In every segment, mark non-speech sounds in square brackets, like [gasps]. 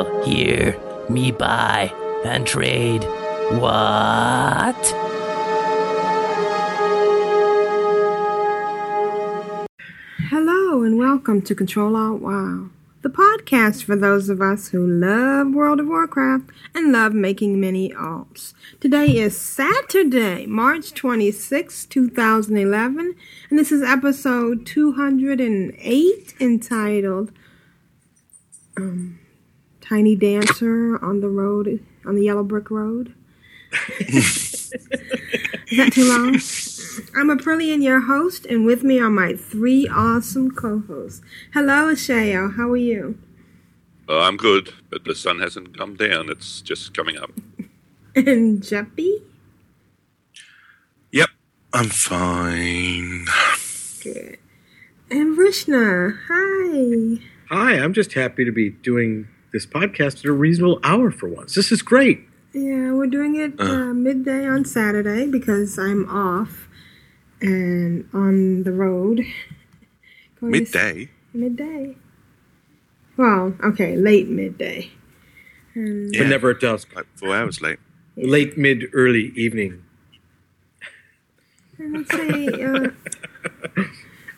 Sail here, me buy and trade. What? Hello and welcome to Control Alt WoW, the podcast for those of us who love World of Warcraft and love making mini alts. Today is Saturday, March 26, 2011, and this is episode 208 entitled um, Tiny Dancer on the Road, on the Yellow Brick Road. is that too long? I'm Aprillian, your host, and with me are my three awesome co-hosts. Hello, Ashayo. How are you? Uh, I'm good, but the sun hasn't come down. It's just coming up. [laughs] And Jeppy? Yep, I'm fine. Good. And Vrishna. Hi. Hi, I'm just happy to be doing this podcast at a reasonable hour for once. This is great. Yeah, we're doing it uh, midday on Saturday because I'm off and on the road. [laughs] Going to s- Midday. midday. Well, okay, late midday. And Yeah. But never at dusk. Like four hours late. Late, mid, early evening. and let's say uh, [laughs]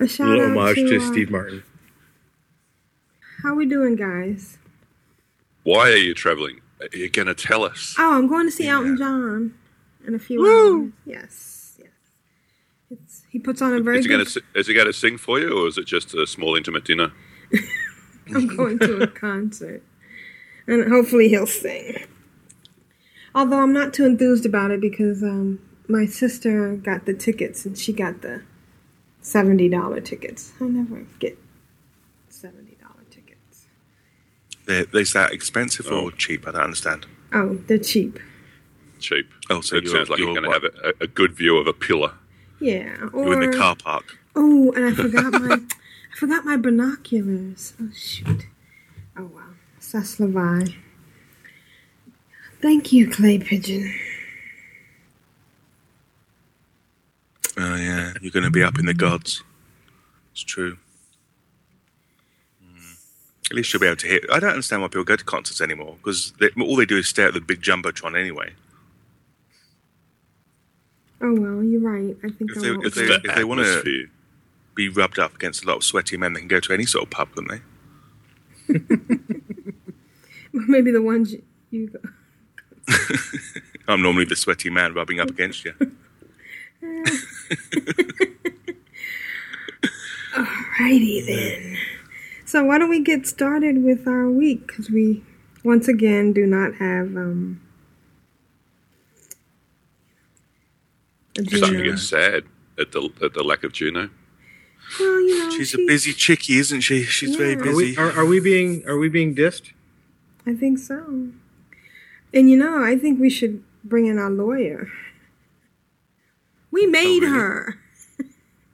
a shout Little out homage to, to uh, Steve Martin. How are we doing, guys? Why are you traveling? Are you going to tell us? Oh, I'm going to see Elton John in a few hours. Yes, yes. It's, he puts on a very Is he gonna, is he going to sing for you, or is it just a small intimate dinner? [laughs] I'm going to a concert, and hopefully he'll sing. Although I'm not too enthused about it because um, my sister got the tickets and she got the seventy dollar tickets. I never get seventy dollar tickets. They're, they're that expensive Oh. or cheap? I don't understand. Oh, they're cheap. Cheap. Oh, so it sounds like you're, you're going to have a, a good view of a pillar. Yeah. Or, You're in the car park. Oh, and I [laughs] forgot my I forgot my binoculars. Oh shoot. Oh wow. Saslavai. Thank you, Clay Pigeon. Oh, yeah. You're going to be up in the gods. It's true. At least you'll be able to hear. I don't understand why people go to concerts anymore because all they do is stare at the big jumbotron anyway. Oh well, you're right. I think If they- if they- The if they wanna- Be rubbed up against a lot of sweaty men. They can go to any sort of pub, can't they? [laughs] Maybe the ones you, you go. [laughs] I'm normally the sweaty man rubbing up against you. [laughs] Alrighty then. So why don't we get started with our week? Because we once again do not have um. A Starting to get sad at the at the lack of Juno. Well, you know, She's a busy chickie, isn't she? She's very Yeah. Are busy. we, are, are we being are we being dissed? I think so. And you know, I think we should bring in our lawyer. We made Oh, really? her. [laughs]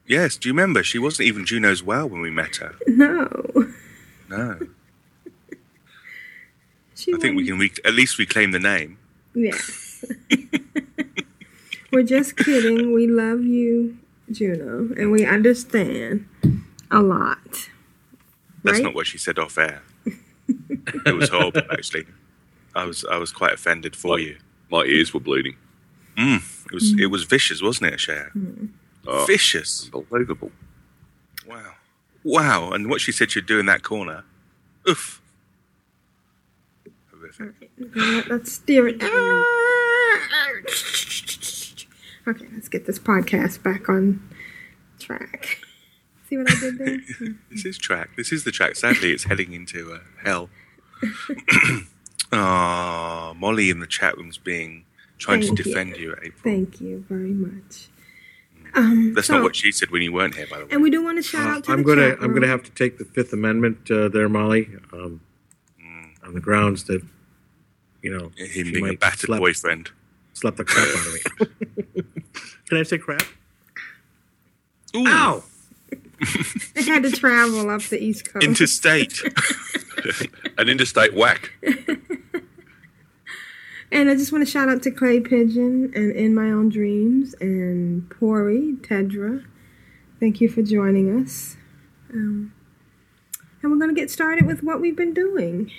Yes, do you remember? She wasn't even Juno's well when we met her. No. No. [laughs] She I think we can re- at least reclaim the name. Yes. [laughs] We're just kidding. We love you, Juno, and we understand a lot. That's Right? not what she said off air. it was horrible, [laughs] actually. I was I was quite offended for My- you. My ears were bleeding. Mm, it was it was vicious, wasn't it, Cher? Oh, Vicious. unbelievable. Wow. And what she said she'd do in that corner. Oof. Horrific. Let, us steer it. Okay, let's get this podcast back on track. See what I did there? [laughs] This is track. This is the track. Sadly, it's heading into uh, hell. [clears throat] Ah, Molly in the chat room's being trying Thank to you. defend you, April. Thank you very much. Um, That's so- not what she said when you weren't here, by the way. And we do want to shout out to I'm the gonna chat I'm gonna have to take the Fifth Amendment uh, there, Molly, um, on the grounds that you know Him being a battered slap, boyfriend. slap the crap out of me. [laughs] Can I say crap? Ooh, Ow! [laughs] I had to travel up the East Coast. interstate. [laughs] An interstate whack. And I just want to shout out to Clay Pigeon and In My Own Dreams and Pori, Tedra. Thank you for joining us. Um, and we're going to get started with what we've been doing.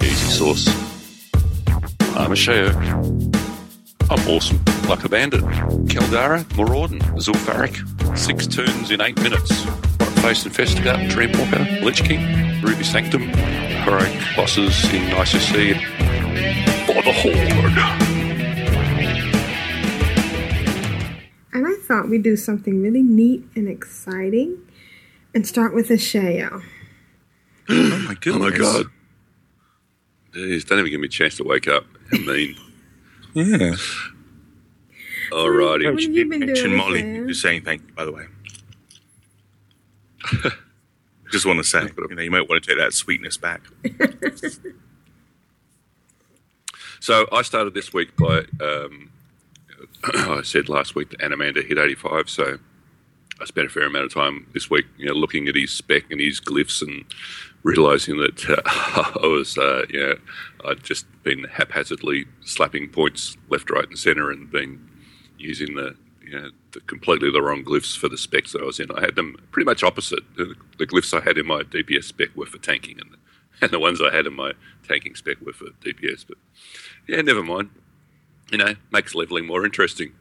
Easy sauce. I'm Ashayo. I'm awesome. Like a bandit. Keldara, Maraudon, Zul'Farrak. Six turns in eight minutes. Face Investigator, Dreamwalker, Lich King, Ruby Sanctum, Heroic bosses in ICC. For the Horde. And I thought we'd do something really neat and exciting and start with Ashayo. Oh, oh my goodness. Oh my god. Jeez, don't even give me a chance to wake up. How [laughs] mean. Yeah. Alrighty. What have you been Mention doing, Molly Sam? who's saying thank you, by the way. [laughs] Just want to say, you know, you might want to take that sweetness back. [laughs] So I started this week by, um, I said last week that Animander hit 85, so I spent a fair amount of time this week, you know, looking at his spec and his glyphs and realizing that uh, [laughs] I was, uh, you know, I'd just been haphazardly slapping points left, right, and center and been using the, you know, the completely the wrong glyphs for the specs that I was in. I had them pretty much opposite. The, the glyphs I had in my DPS spec were for tanking, and the, [laughs] and the ones I had in my tanking spec were for DPS. But yeah, never mind. You know, makes leveling more interesting.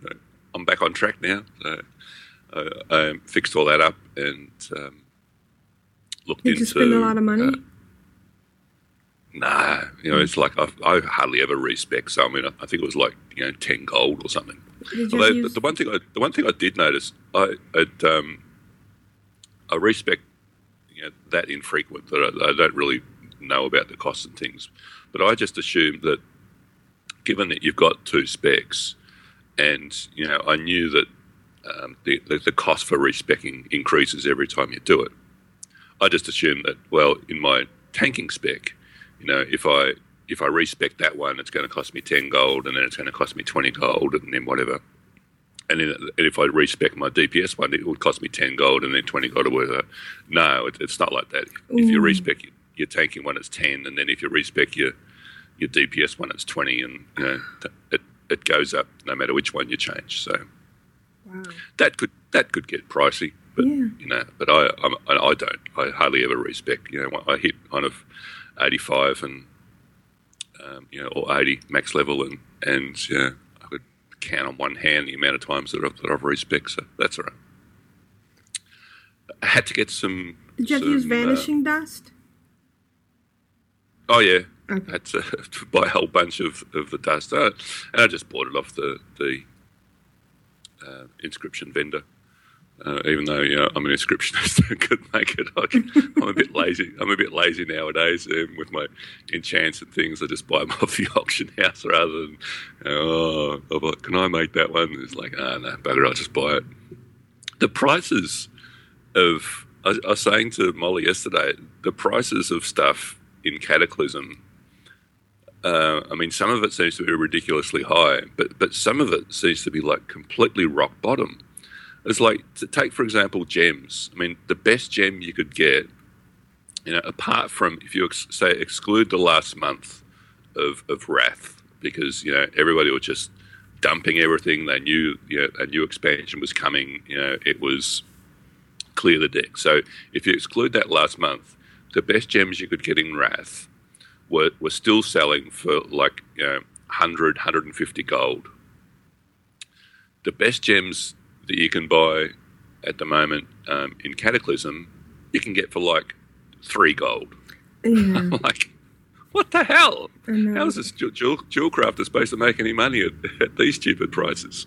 I'm back on track now. So uh, I fixed all that up and um, looked Did into. you spend a lot of money? uh, Nah, you know, it's like I, I hardly ever respec. So I mean, I, I think it was like you know ten gold or something. Although use- the, one thing I the one thing I did notice, I um, I respec you know that infrequent that I, I don't really know about the costs and things, but I just assumed that given that you've got two specs, and you know I knew that um, the, the the cost for respecking increases every time you do it. I just assumed that well in my tanking spec, you know if I if I respec that one, it's going to cost me ten gold, and then it's going to cost me twenty gold, and then whatever. And then and if I respec my DPS one, it would cost me ten gold and then twenty gold or whatever. No, it, it's not like that. If you mm. respec your, your tanking one, it's ten, and then if you respec your your DPS one, it's twenty, and you know it it goes up no matter which one you change. So Wow. that could that could get pricey, but Yeah. you know, but I I'm, I don't. I hardly ever respec. You know, I hit kind of eighty five and um, you know or eighty max level, and and yeah, I could count on one hand the amount of times that I've, that I've respec. So that's all right. I had to get some. Did you have to use some, uh, vanishing dust? Oh yeah, Okay. I had to, [laughs] to buy a whole bunch of, of the dust, uh, and I just bought it off the the uh, inscription vendor. Uh, even though you know, I'm an inscriptionist [laughs] and could make it, I I'm a bit lazy. I'm a bit lazy nowadays um, with my enchants and things. I just buy them [laughs] off the auction house rather than oh, like, can I make that one? It's like, ah, no, better I'll just buy it. The prices of I, I was saying to Molly yesterday, the prices of stuff in Cataclysm. Uh, I mean, some of it seems to be ridiculously high, but but some of it seems to be like completely rock bottom. It's like to take, for example, gems. I mean, the best gem you could get, you know, apart from if you ex- say exclude the last month of of Wrath, because you know everybody was just dumping everything. They knew you know a new expansion was coming. You know, it was clear the deck. So if you exclude that last month, the best gems you could get in Wrath were, were still selling for like you know, 100, 150 gold. The best gems that you can buy at the moment um, in Cataclysm, you can get for like three gold. Yeah. [laughs] like, what the hell? How is this jewel, jewel, jewel crafter supposed to make any money at, [laughs] at these stupid prices?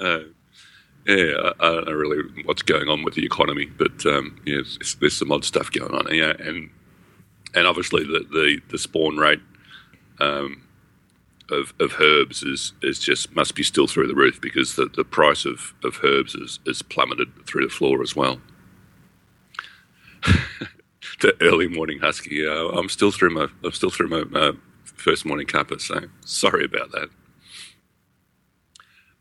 Uh, yeah, I, I don't know really what's going on with the economy, but um, yeah, it's, it's, there's some odd stuff going on. Yeah, and and obviously the the, the spawn rate um, of, of herbs is is just must be still through the roof because the, the price of, of herbs is, is plummeted through the floor as well. [laughs] the early morning husky. Uh, I'm still through my I'm still through my uh, first morning cuppa, so sorry about that.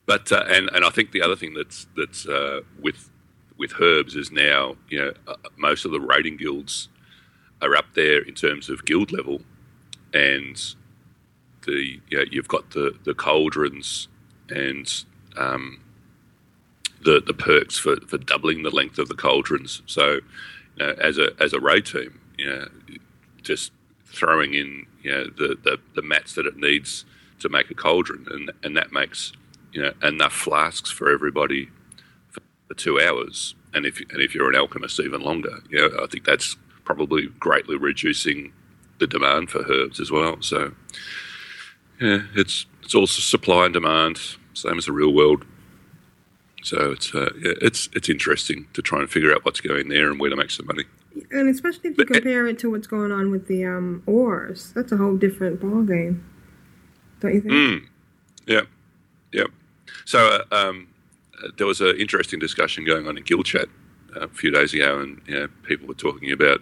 But uh, and and I think the other thing that's that's uh, with with herbs is now you know uh, most of the rating guilds are up there in terms of guild level, and the you know, you've got the the cauldrons and um, the the perks for, for doubling the length of the cauldrons. So you know, as a as a raid team, you know, just throwing in you know the, the, the mats that it needs to make a cauldron, and and that makes you know enough flasks for everybody for two hours. And if and if you're an alchemist, even longer. You know, I think that's probably greatly reducing the demand for herbs as well. So yeah, it's it's also supply and demand, same as the real world. So it's uh, yeah, it's it's interesting to try and figure out what's going there and where to make some money. And especially if you compare it to what's going on with the um, ores, that's a whole different ballgame, don't you think? Mm. Yeah, yeah. So uh, um, uh, there was an interesting discussion going on in Guild Chat uh, a few days ago, and you know, people were talking about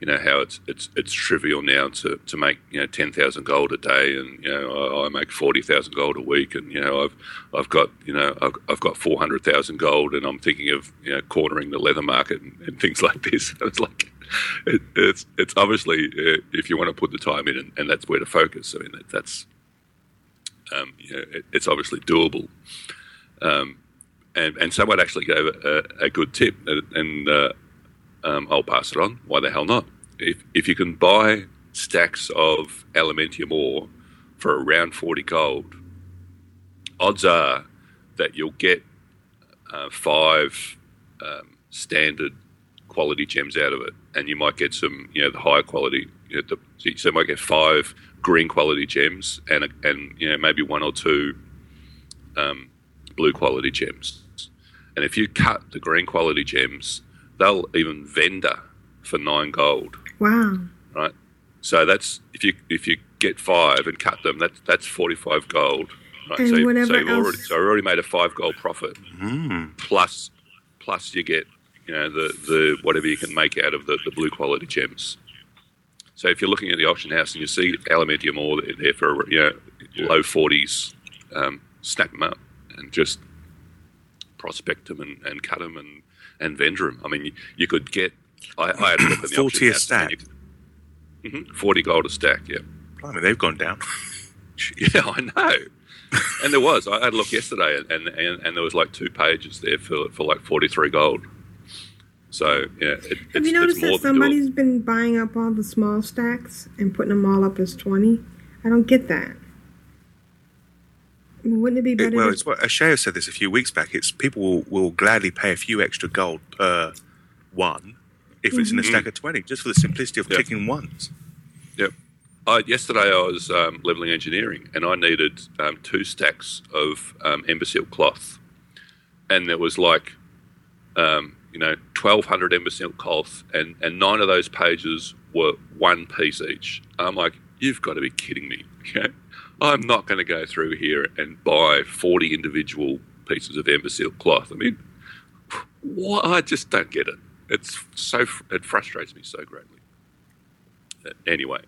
you know how it's it's it's trivial now to, to make you know ten thousand gold a day, and you know I, I make forty thousand gold a week, and you know I've I've got you know I've, I've got four hundred thousand gold, and I'm thinking of you know cornering the leather market and, and things [laughs] like this. It's like it, it's it's obviously uh, if you want to put the time in, and, and that's where to focus. I mean that, that's um, you know, it, it's obviously doable. Um, and, and someone actually gave a, a, good tip, and, and uh, um, I'll pass it on. Why the hell not? If if you can buy stacks of elementium ore for around forty gold, odds are that you'll get uh, five um, standard quality gems out of it, and you might get some, you know, the higher quality. You know, the, so you might get five green quality gems, and and you know maybe one or two um, blue quality gems. And if you cut the green quality gems, they'll even vendor for nine gold. Wow. Right. So that's if you if you get five and cut them, that's that's forty five gold. Right. And so, you- whatever so you've already so you already made a five gold profit. Plus plus you get you know the the whatever you can make out of the, the blue quality gems. So if you're looking at the auction house and you see elementium ore there for you know low forties, um, snap them up and just prospect them and, and cut them and, and vendor them. I mean, you, you could get. I, I had a look at the [clears throat] 40 auction a house stack? and you could- Mhm, Forty gold a stack. Yeah. Blimey, they've gone down. [laughs] [laughs] Yeah, I know. and there was. I had a look yesterday, and, and, and, and there was like two pages there for, for like forty three gold. So yeah, it, it's, Have you noticed it's more that somebody's been buying up all the small stacks and putting them all up as 20? I don't get that. I mean, wouldn't it be It- better well, to- it's what Ashayo said this a few weeks back. It's people will, will gladly pay a few extra gold per one if it's in a Mhm. stack of twenty, just for the simplicity of Yeah. ticking ones. Yep. Uh, yesterday I was um, leveling engineering, and I needed um, two stacks of um, ember cloth, and there was like, um, you know, twelve hundred embersilk cloth, and and nine of those pages were one piece each. I'm like, you've got to be kidding me. [laughs] Okay? I'm not going to go through here and buy forty individual pieces of ember cloth. I mean, what? I just don't get it. It's so it frustrates me so greatly. Uh, Anyway,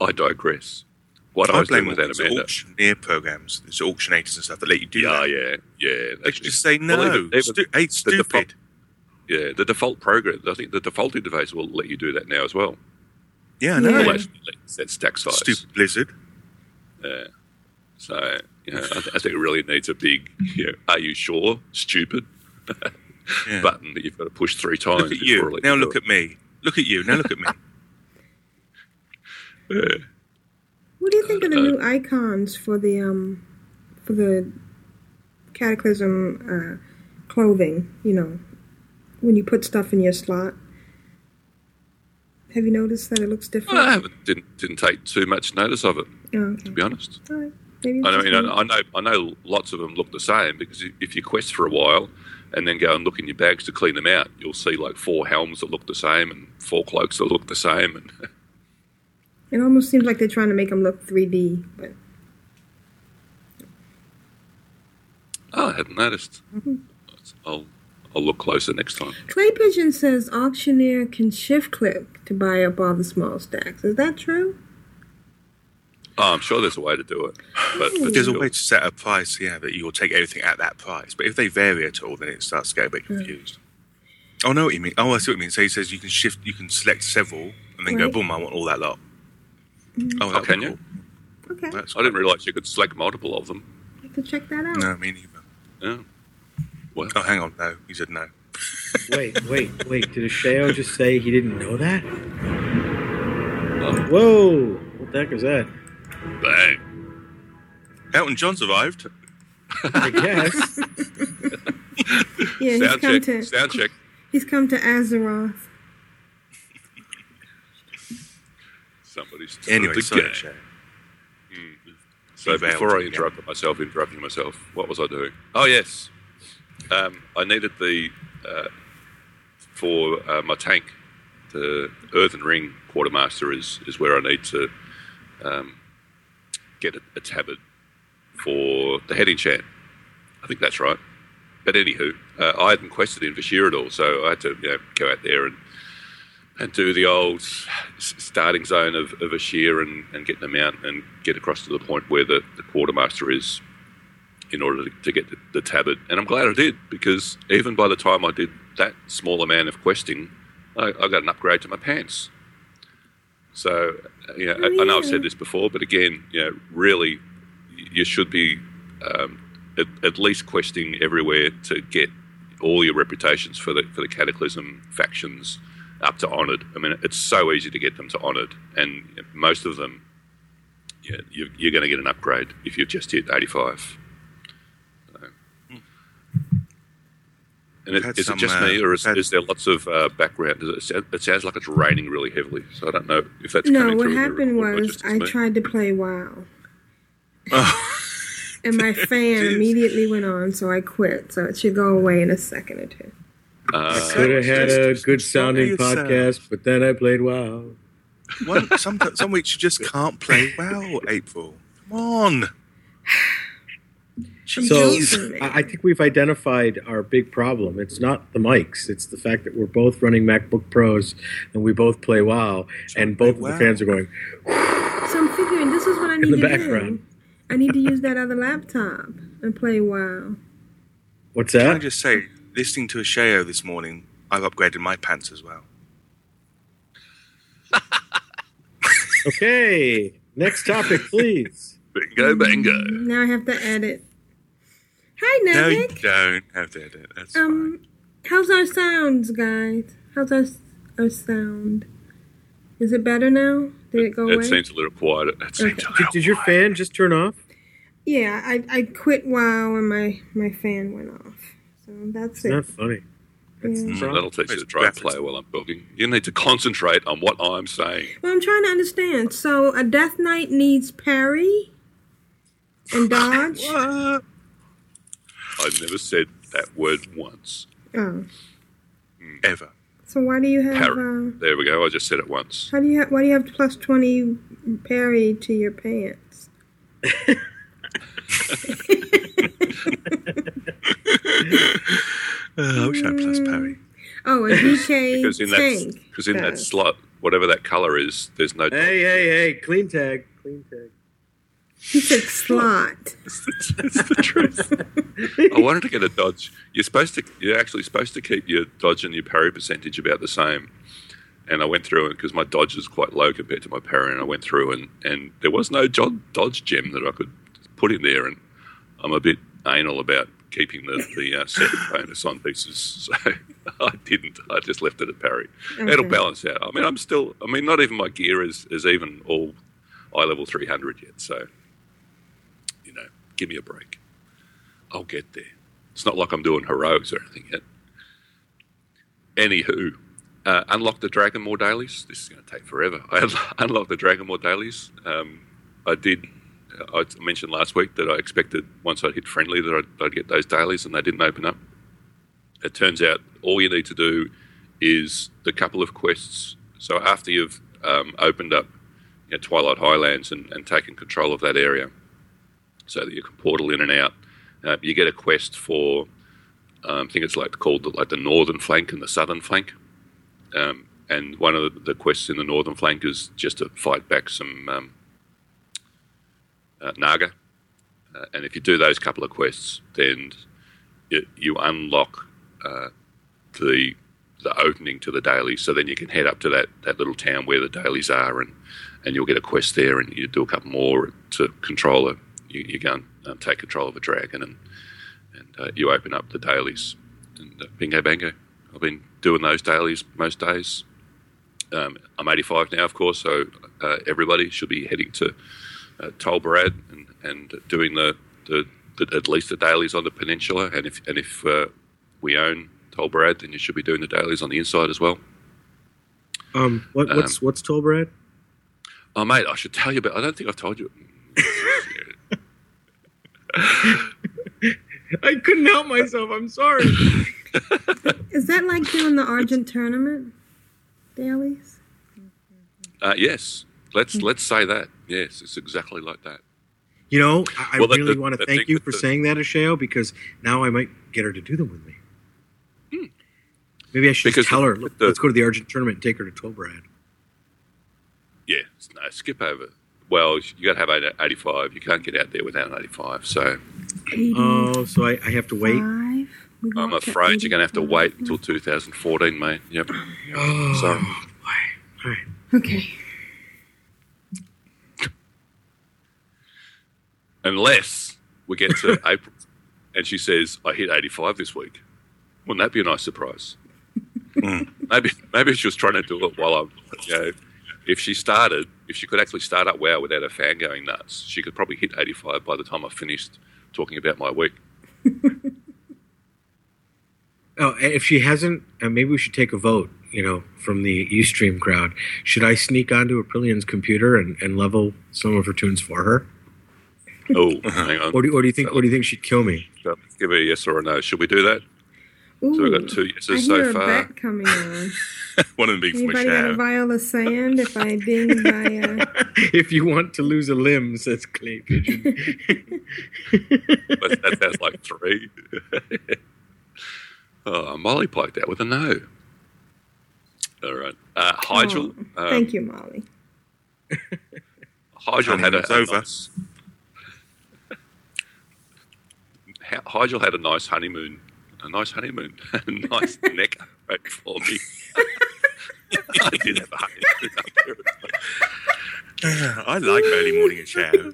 I digress. What I, I was doing with that these Amanda. auctioneer programs, these auctionators and stuff that let you do Yeah, that. yeah, yeah. They should just say no. Well, even- even Stu- hey, the stupid. default- yeah, the default program. I think the default interface will let you do that now as well. yeah, I Yeah. know. Will actually let you stack size. Stupid Blizzard. Yeah. So you know, I, th- I think it really needs a big, you know, "Are you sure?" Stupid Yeah. [laughs] button that you've got to push three times. Look at before you. Now look it. at me. Look at you. Now look at me. Yeah. [laughs] What do you think of the Uh, new icons for the um for the cataclysm uh, clothing? You know, when you put stuff in your slot. Have you noticed that it looks different? Well, I haven't, didn't didn't take too much notice of it. Oh, okay. To be honest. I know, I know, I know, lots of them look the same because if you quest for a while and then go and look in your bags to clean them out, you'll see like four helms that look the same and four cloaks that look the same. And [laughs] it almost seems like they're trying to make them look 3D, but. Oh, I hadn't noticed. Mm-hmm. I'll I'll look closer next time. Clay Pigeon says auctioneer can shift click to buy up all the small stacks. Is that true? Oh, I'm sure there's a way to do it, but, but There's a way to set a price, yeah, that you'll take everything at that price. But if they vary at all, then it starts to get a bit confused. Oh, I know what you mean. Oh, I see what you mean. So he says you can shift, you can select several, and then go, boom, I want all that lot. Mm-hmm. Oh, Oh, that'd can be you? cool. Okay, That's I didn't realise you could select multiple of them. I have to check that out. No, me neither. Yeah. Well, Oh, hang on. No, he said no. Wait, wait, wait. Did Ashayo just say he didn't know that? oh, Whoa! What the heck is that? bang. Elton John survived. I guess. [laughs] Yeah, he's Sound come check. to Sound check. he's come to Azeroth. Somebody's Anyway, the sorry, game. Shay. Hmm. So before I again. interrupted myself, interrupting myself, what was I doing? Oh yes, um, I needed the uh, for uh, my tank. The earthen ring quartermaster is is where I need to um, get a, a tabard for the head enchant. I think that's right. But anywho, uh, I hadn't quested in all, so I had to you know, go out there and and do the old starting zone of, of a and, and get them out and get across to the point where the, the quartermaster is in order to, to get the, the tabard. And I'm glad I did because even by the time I did that small amount of questing, I, I got an upgrade to my pants. So, uh, you know, I, I know I've said this before, but again, you know, really, you should be um, at, at least questing everywhere to get all your reputations for the for the Cataclysm factions up to honoured. I mean, it's so easy to get them to honoured, and most of them, yeah, you're, you're going to get an upgrade if you've just hit 85. So. And it, Had is it just uh, me, or is, had- is there lots of uh, background? It, it sounds like it's raining really heavily, so I don't know if that's No, coming what through in the happened was I me. tried to play WoW. [laughs] and my fan Jeez. immediately went on, so I quit. So it should go away in a second or two. Uh, Could have had a good sounding don't podcast, but then I played WoW. One, some, some weeks you just can't play WoW, April. Come on. [sighs] [sighs] [sighs] So I I think we've identified our big problem. It's not the mics. It's the fact that we're both running MacBook Pros and we both play WoW, and both of the fans are going, So I'm figuring this is what I need the to background. do. I need to use that other laptop and play WoW. "What's that? Can I that?" just say, listening to Ashayo this morning, I've upgraded my pants as well. [laughs] Okay, next topic, please. bingo, bingo. Now I have to edit. Hi, No, you don't have to edit. That's Um, how's our sounds, guys? How's our our sound? Is it better now? Did it go It away? seems a little quieter. It seems Okay. a Did, little did your fan just turn off? Yeah, I, I quit WoW and my, my fan went off. So that's It's it. not funny. That's the Mm. That'll teach you to try and play while I'm talking. You need to concentrate on what I'm saying. Well, I'm trying to understand. So a Death Knight needs parry and [laughs] dodge. What? I've never said that word once. oh, Ever. so why do you have? Parry. Uh, There we go. I just said it once. how do you? Ha- why do you have plus twenty parry to your pants? [laughs] Uh, I wish I had plus parry. Oh, a DK Because in that tank. because in that slot, whatever that color is, there's no. Hey, hey, hey! Clean tag, clean tag. He said slot. it's the truth. [laughs] I wanted to get a dodge. You're supposed to. You're actually supposed to keep your dodge and your parry percentage about the same. And I went through it because my dodge is quite low compared to my parry. And I went through and, and there was no jo- dodge gem that I could put in there. And I'm a bit anal about keeping the the uh, set bonus on pieces, [laughs] so I didn't. I just left it at parry. It'll balance out. I mean, I'm still. I mean, not even my gear is is even all eye level 300 yet. So you know, give me a break. I'll get there. It's not like I'm doing heroics or anything yet. Anywho, uh, unlock the Dragonmaw dailies. This is going to take forever. [laughs] I unlocked the Dragonmaw dailies. Um, I did. I mentioned last week that I expected once I hit friendly that I'd, I'd get those dailies, and they didn't open up. It turns out all you need to do is the couple of quests. So after you've um, opened up you know, Twilight Highlands and, and taken control of that area, so that you can portal in and out, uh, you get a quest for um, I think it's like called the, like the northern flank and the southern flank. Um, and one of the, quests in the northern flank is just to fight back some um, uh, Naga. Uh, and if you do those couple of quests, then you, you unlock uh, the the opening to the dailies. So then you can head up to that, that little town where the dailies are, and, and you'll get a quest there, and you do a couple more to control a. You, you go and um, take control of a dragon, and and uh, you open up the dailies. And uh, bingo, bango. I've been doing those dailies most days. Um, I'm 85 now, of course, so uh, everybody should be heading to uh, Tol Barad and, and doing the, the, the at least the dailies on the peninsula. And if and if uh, we own Tol Barad, then you should be doing the dailies on the inside as well. Um, what, what's what's Tol Barad? Oh, mate, I should tell you, but I don't think I've told you. [laughs] I couldn't help myself. I'm sorry. Is that like doing the Argent tournament dailies? Uh, yes, let's let's say that. Yes, it's exactly like that. You know, I, I Well, the- really the- want to thank you for the- saying that, Ashayo, because now I might get her to do them with me. Maybe I should Hmm. Because tell her, the- let's go to the Argent tournament and take her to Tol Barad. Yeah, s- no, skip over. Well, you got to have an 85. You can't get out there without an 85. So Oh, so I, I have to wait. Five. I'm afraid you're going to have to wait until 2014, mate. Yep. Oh, Sorry. boy. All right. Okay. Unless we get to [laughs] April and she says, I hit 85 this week. Wouldn't that be a nice surprise? Hmm. Maybe maybe she was trying to do it while I'm, you know, if she started, if she could actually start up WoW without her fan going nuts, she could probably hit 85 by the time I finished talking about my week. [laughs] Oh, if she hasn't, uh, maybe we should take a vote. You know, from the Ustream crowd, should I sneak onto Aprillian's computer and, and level some of her tunes for her, Oh, hang on. or do, or do you think, or do you think she'd kill me? Give her a yes or a no. Should we do that? Ooh, So we've got two yeses I so a far. bet coming [laughs] on. One of them being from a Anybody got a shower. vial of sand? If I ding [laughs] by uh, if you want to lose a limb, says Clay [laughs] Pigeon. But that sounds like three. oh, Molly piped out with a no. All right. Uh, Hyjal. Oh, um, thank you, Molly. Hyjal had a, a over. nice. Hyjal had a nice honeymoon, a nice honeymoon, [laughs] a nice neck upgrade for me. [laughs] I did have a honeymoon. I like early morning at shower.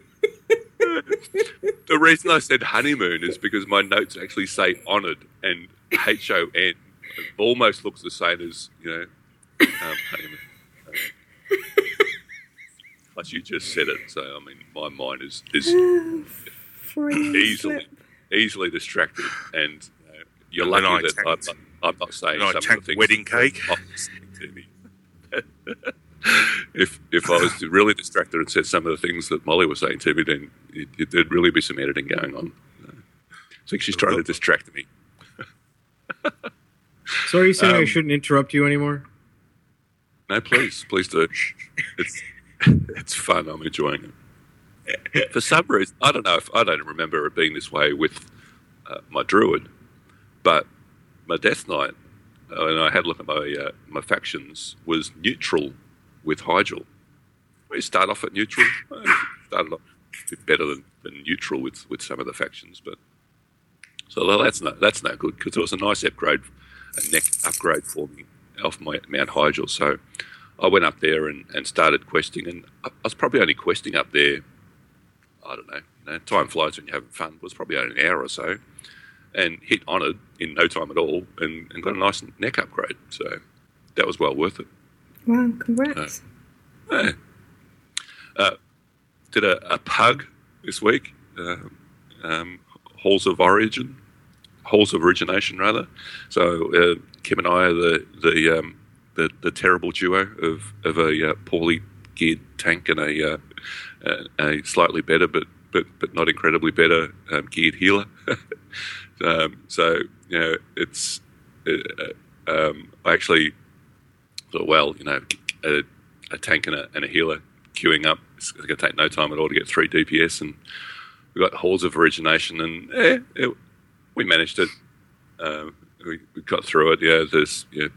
The reason I said honeymoon is because my notes actually say honoured and H O N almost looks the same as you know um, honeymoon. Plus, you just said it, so I mean, my mind is is [sighs] easily slip. easily distracted, and you're And lucky I that I'm tanked- not, I'm not saying and I some of the tanked things. wedding cake. are saying to me. if if I was really distracted and said some of the things that Molly was saying to me, then it, it, there'd really be some editing going on. I think she's trying to distract me. so are you saying I Um, shouldn't interrupt you anymore? No, please, please do. It's it's fun. I'm enjoying it. For some reason, I don't know if I don't remember it being this way with uh, my druid, but my death knight, uh, and I had a look at my uh, my factions was neutral with Hyjal. We start off at neutral. Started off a bit better than, than neutral with, with some of the factions, but so that's no that's no good because it was a nice upgrade, a neck upgrade for me off my Mount Hyjal. So I went up there and, and started questing, and I, I was probably only questing up there. I don't know. You know, time flies when you're having fun. It was probably only an hour or so, and hit honoured in no time at all, and, and got a nice neck upgrade. So that was well worth it. Wow, congrats. Yeah. Uh, did a, a pug this week. Um, um, halls of origin, halls of origination rather. So uh, Kim and I are the the um, the, the terrible duo of of a uh, poorly geared tank and a uh, a, a slightly better but but but not incredibly better um, geared healer. [laughs] um, so you know it's uh, um, I actually thought well you know a, a tank and a, and a healer queuing up. It's going to take no time at all to get three DPS, and we got halls of origination, and eh, it, we managed it. Uh, we, we got through it. Yeah, there's you know,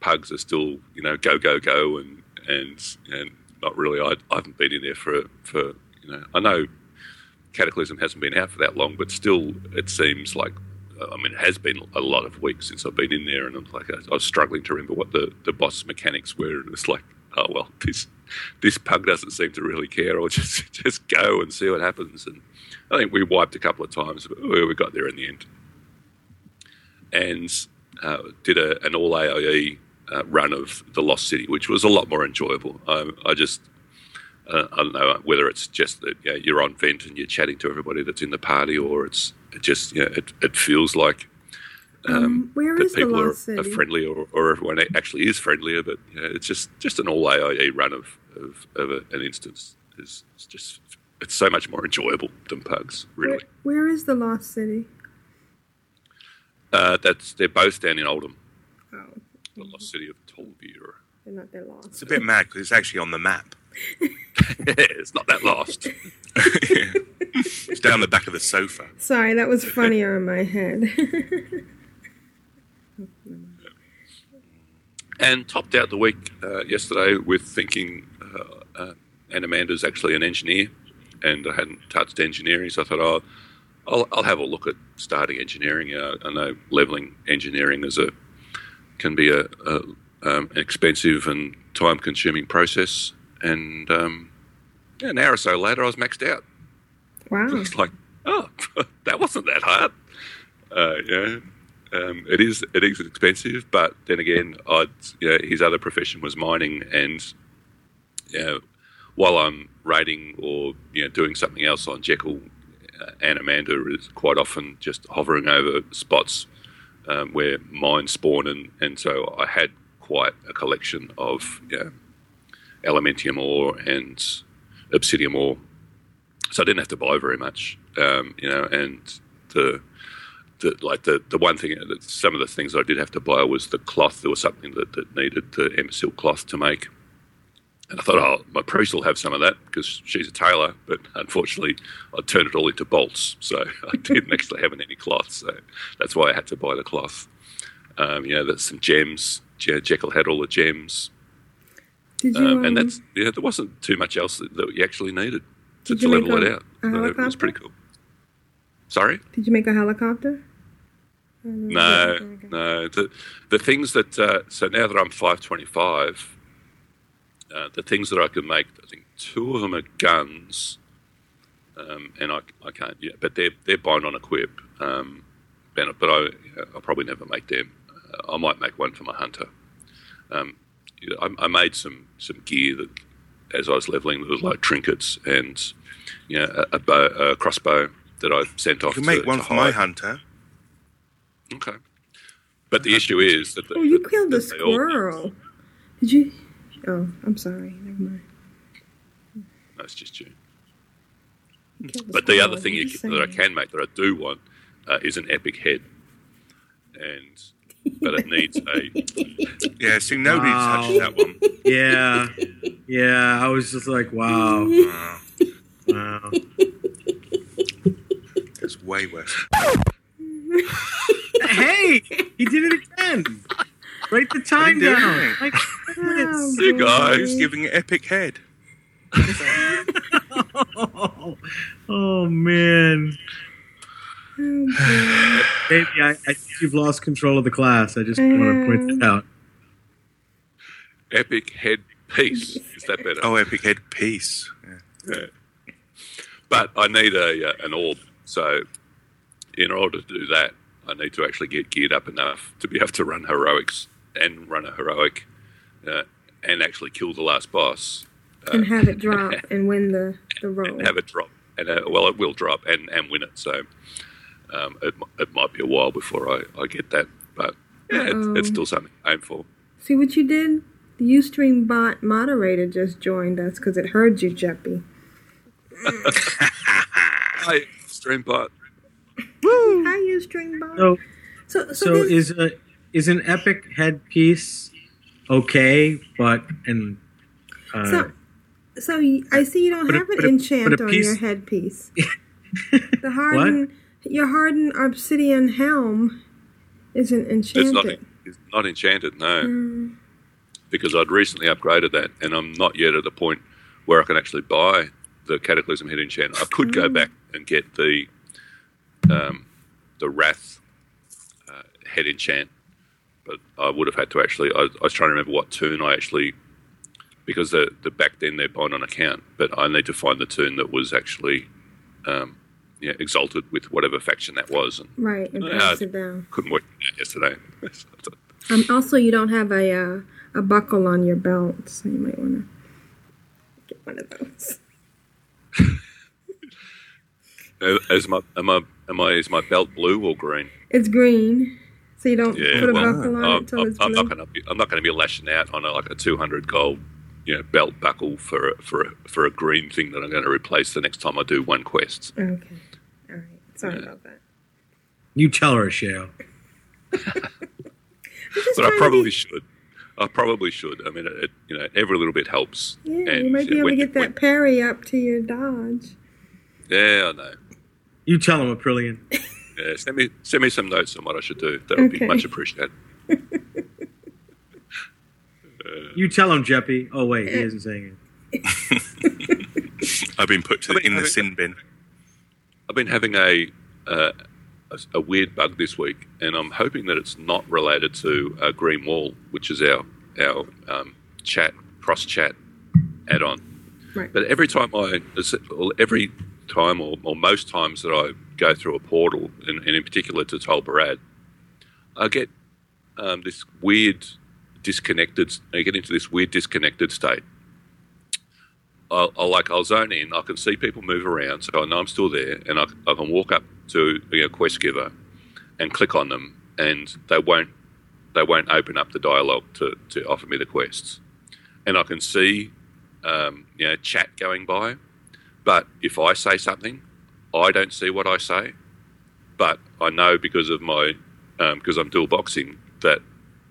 pugs are still you know go go go, and and and not really. I, I haven't been in there for for you know. I know Cataclysm hasn't been out for that long, but still, it seems like. I mean, it has been a lot of weeks since I've been in there, and I'm like, I was struggling to remember what the, the boss mechanics were, and it's like, oh well, [laughs] this this pug doesn't seem to really care, or [laughs] just just go and see what happens. And I think we wiped a couple of times, but we got there in the end, and uh, did a, an all AIE uh, run of the Lost City, which was a lot more enjoyable. I, I just uh, I don't know whether it's just that you know, you're on vent and you're chatting to everybody that's in the party, or it's it just you know, it it feels like Um, where that is the people are, Lost are friendly or, or everyone actually is friendlier. But you know, it's just just an all AIE run of of, of a, an instance. Is it's just it's so much more enjoyable than pugs. Really, Where, where is the Lost City? uh, that's they're both down in Uldum, Oh, the lost city of Tol'vir. they're not that lost. It's a bit mad because it's actually on the map. [laughs] it's not that lost. [laughs] It's down the back of the sofa. Sorry, that was funnier in my head. [laughs] and topped out the week uh, yesterday with thinking uh, uh, Anna Amanda's actually an engineer, and I hadn't touched engineering, so I thought, oh, I'll, I'll have a look at starting engineering. Uh, I know leveling engineering is a can be a, a um, an expensive and time-consuming process, and um, yeah, an hour or so later, I was maxed out. wow. [laughs] It's like, oh, [laughs] that wasn't that hard. Uh, yeah, um, it is. It is expensive, but then again, I'd, know, his other profession was mining, and know, while I'm raiding or you know doing something else on Jekyll, uh, and Amanda is quite often just hovering over spots um, where mines spawn, and, and so I had quite a collection of you know, elementium ore and obsidian ore so I didn't have to buy very much, um, you know. And the, the like the the one thing, some of the things I did have to buy was the cloth. There was something that, that needed the embersilk cloth to make, and I thought, oh, my priest will have some of that because she's a tailor. But unfortunately, I turned it all into bolts, so [laughs] I didn't actually have any cloth. So that's why I had to buy the cloth. Um, you know, there's some gems. Je- Jekyll had all the gems, Did you? um, and um, that's yeah. There wasn't too much else that, that you actually needed to, to level it out. a it was pretty cool. Sorry? Did you make a helicopter? No, no. The the things that uh, so now that I'm 525, uh, the things that I can make, I think two of them are guns, um, and I, I can't. Yeah, but they're they're bind on equip. Um, but but I I'll probably never make them. Uh, I might make one for my hunter. Um, you know, I, I made some some gear that as I was leveling, there was like trinkets and you know a, a, bow, a crossbow that I sent You off. can to, make one for my hunter. Okay. But the issue is that. The, Oh, you that- killed a that all- squirrel. Did you? Oh, I'm sorry. Never mind. No, just you. You But the squirrel. other thing you, are that I can make that I do want uh, is an epic head, and but it needs a. Yeah, see, nobody Wow. touched that one. Yeah, yeah. I was just like, wow, Wow, wow. that's way worse. hey, he did it again. Write the time do down. it. Like, You guys. Giving an epic head? oh, [laughs] oh, man. [sighs] Baby, I, I think you've lost control of the class. I just want to point that out. Epic head piece. Is that better? Oh, epic head piece. Yeah. Yeah. But I need a uh, an orb. So, in order to do that, I need to actually get geared up enough to be able to run heroics and run a heroic, uh, and actually kill the last boss and have it drop and win the the roll. [laughs] and have it drop. And uh, well, it will drop and, and win it. So, um, it, it might be a while before I, I get that, but yeah, it's, it's still something to aim for. See what you did? The Ustream bot moderator just joined us because it heard you, Jeppy. [laughs] Hi, Streambot. Hi, Ustream bot. So, so, so, so this- is a is an epic headpiece okay? But and uh, so, so y- I see you don't but a- have an but a- enchant but a on your headpiece. [laughs] The hardened, your hardened obsidian helm isn't enchanted. It's not. It's not enchanted, no. Mm. Because I'd recently upgraded that, and I'm not yet at the point where I can actually buy the Cataclysm head enchant. I could go Mm. back and get the um, the Wrath uh, head enchant, but I would have had to actually. I, I was trying to remember what tune I actually. Because the, the back then they're buying on account, but I need to find the tune that was actually um, yeah, exalted with whatever faction that was, and Right, and Yeah, pass it down. couldn't work yesterday. [laughs] Um, also, you don't have a uh, a buckle on your belt, so you might want to get one of those. [laughs] Is my am I am I is my belt blue or green? It's green, so you don't Yeah, put a well, buckle on I'm, it until I'm, it's I'm blue. not going to be I'm not going to be lashing out on a, like a two hundred gold, you know, belt buckle for a, for a, for a green thing that I'm going to replace the next time I do one quest. Okay. Sorry about that. You tell her, Shale. [laughs] But I trying to probably get- should. I probably should. I mean, it, you know, every little bit helps. Yeah, you might be uh, able when- to get that when- parry up to your dodge. yeah, I know. You tell him, Aprillian. [laughs] Yeah, send me send me some notes on what I should do. That would Okay. be much appreciated. [laughs] You tell him, Jeppy. Oh wait, he isn't saying it. I've been put to I the, mean, in the sin bin. I've been having a, uh, a a weird bug this week, and I'm hoping that it's not related to uh, Green Wall, which is our our um, chat cross chat add on. Right. But every time I, every time or, or most times that I go through a portal, and, and in particular to Tol Barad, I get um, this weird disconnected. I get into this weird disconnected state. I'll, I'll like I'll zone in. I can see people move around, so I know I'm still there, and I, I can walk up to you know, quest giver and click on them, and they won't they won't open up the dialogue to, to offer me the quests, and I can see um, you know chat going by, but if I say something, I don't see what I say, but I know because of my um, because I'm dual boxing that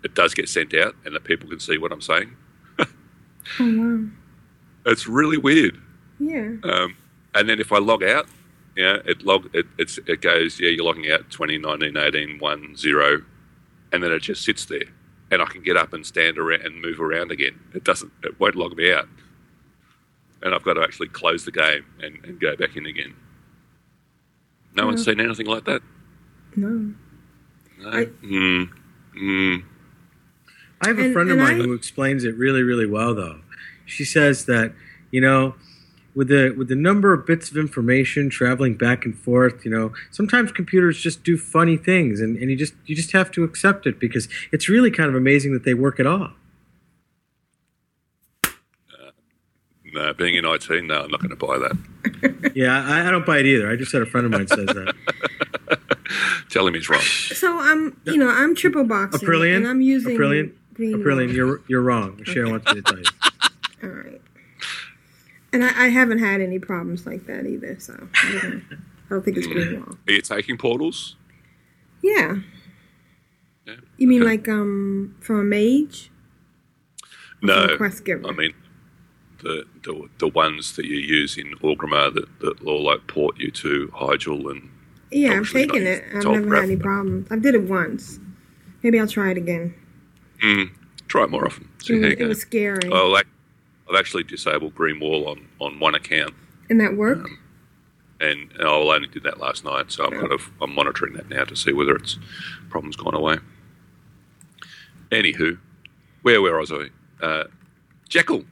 it does get sent out and that people can see what I'm saying. [laughs] Oh wow. It's really weird. Yeah. Um, and then if I log out, yeah, it log it, it's, it goes, yeah, you're logging out 20, 19, 18, 1, 0, and then it just sits there. And I can get up and stand around and move around again. It doesn't, it won't log me out. And I've got to actually close the game and, and go back in again. No one's seen anything like that? No. No? I- mm, mm. I have a And- friend of mine I- who explains it really, really well. Though she says that you know, with the with the number of bits of information traveling back and forth, you know, sometimes computers just do funny things, and, and you just you just have to accept it because it's really kind of amazing that they work at all. Uh, no, being in IT, no, I'm not going to buy that. [laughs] Yeah, I, I don't buy it either. I just had a friend of mine says that. [laughs] Tell him he's wrong. So I'm, you know, I'm triple boxing, Aprillian, and I'm using Aprillian, green. Aprillian, you're you're wrong. Sharon wants me to tell you. [laughs] And I, I haven't had any problems like that either, so I don't, I don't think it's green wall. Are you taking portals? Yeah. Yeah. You mean Okay. like um from a mage? No, quest giver? I mean the, the the ones that you use in Orgrimmar that, that all like port you to Hyjal and Yeah, not taken it. I've never had any problems. I did it once. Maybe I'll try it again. mm, try it more often. See It was, it was scary. Oh, like I've actually disabled Green Wall on, on one account, and that worked? and I only did that last night. So I'm kind of I'm monitoring that now to see whether its problem's gone away. Anywho, where where was I? Uh, Jekyll.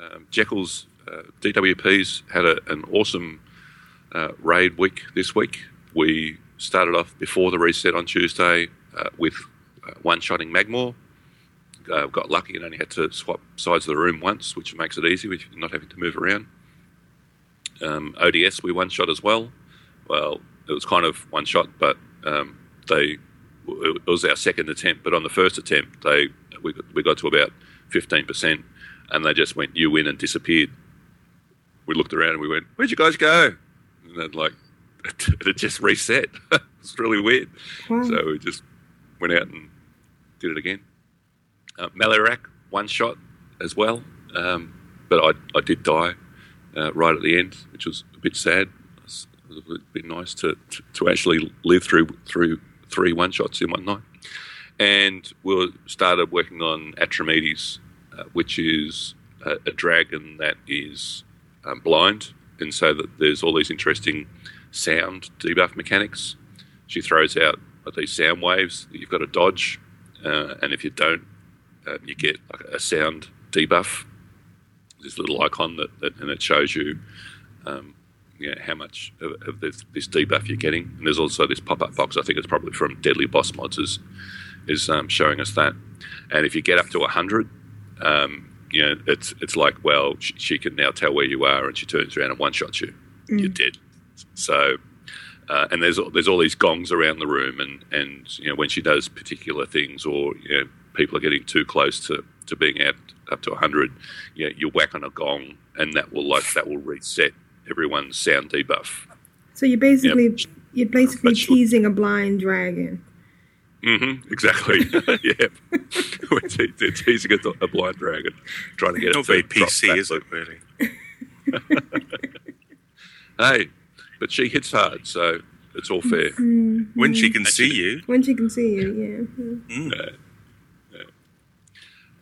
Um, Jekyll's uh, DWP's had a, an awesome uh, raid week this week. We started off before the reset on Tuesday uh, with uh, one-shotting Magmaw. Uh, got lucky and only had to swap sides of the room once, which makes it easy with not having to move around. Um, ODS we one-shot as well. Well, it was kind of one shot, but um, they it was our second attempt. But on the first attempt, they we got, we got to about fifteen percent, and they just went you win and disappeared. We looked around and we went, "Where'd you guys go?" And then like [laughs] it just reset. [laughs] it's really weird. Wow. So we just went out and did it again. Uh, Maloriak one shot as well, um, but I I did die uh, right at the end, which was a bit sad. It'd be nice to, to, to actually live through through three one shots in one night. And we started working on Atramedes, uh, which is a, a dragon that is um, blind, and so that there's all these interesting sound debuff mechanics. She throws out these sound waves that you've got to dodge, uh, and if you don't, uh, you get like a sound debuff. This little icon that, that and it shows you, um, you know, how much of, of this, this debuff you're getting. And there's also this pop-up box. I think it's probably from Deadly Boss Mods is, is um, showing us that. And if you get up to hundred, um, you know, it's it's like well, she, she can now tell where you are, and she turns around and one shots you. You're dead. So uh, and there's there's all these gongs around the room, and and you know when she does particular things, or you know people are getting too close to, to being at up to hundred, you know, you whack on a gong, and that will like that will reset everyone's sound debuff. So you're basically you're basically But sure. teasing a blind dragon. Mm-hmm, exactly. [laughs] yeah, we're te- te- teasing a, a blind dragon, trying to get Not it very to PC, back is loop. it, really? [laughs] Hey, but she hits hard, so it's all fair. Mm-hmm. When she can see you, When she can see you, yeah. Mm. Mm.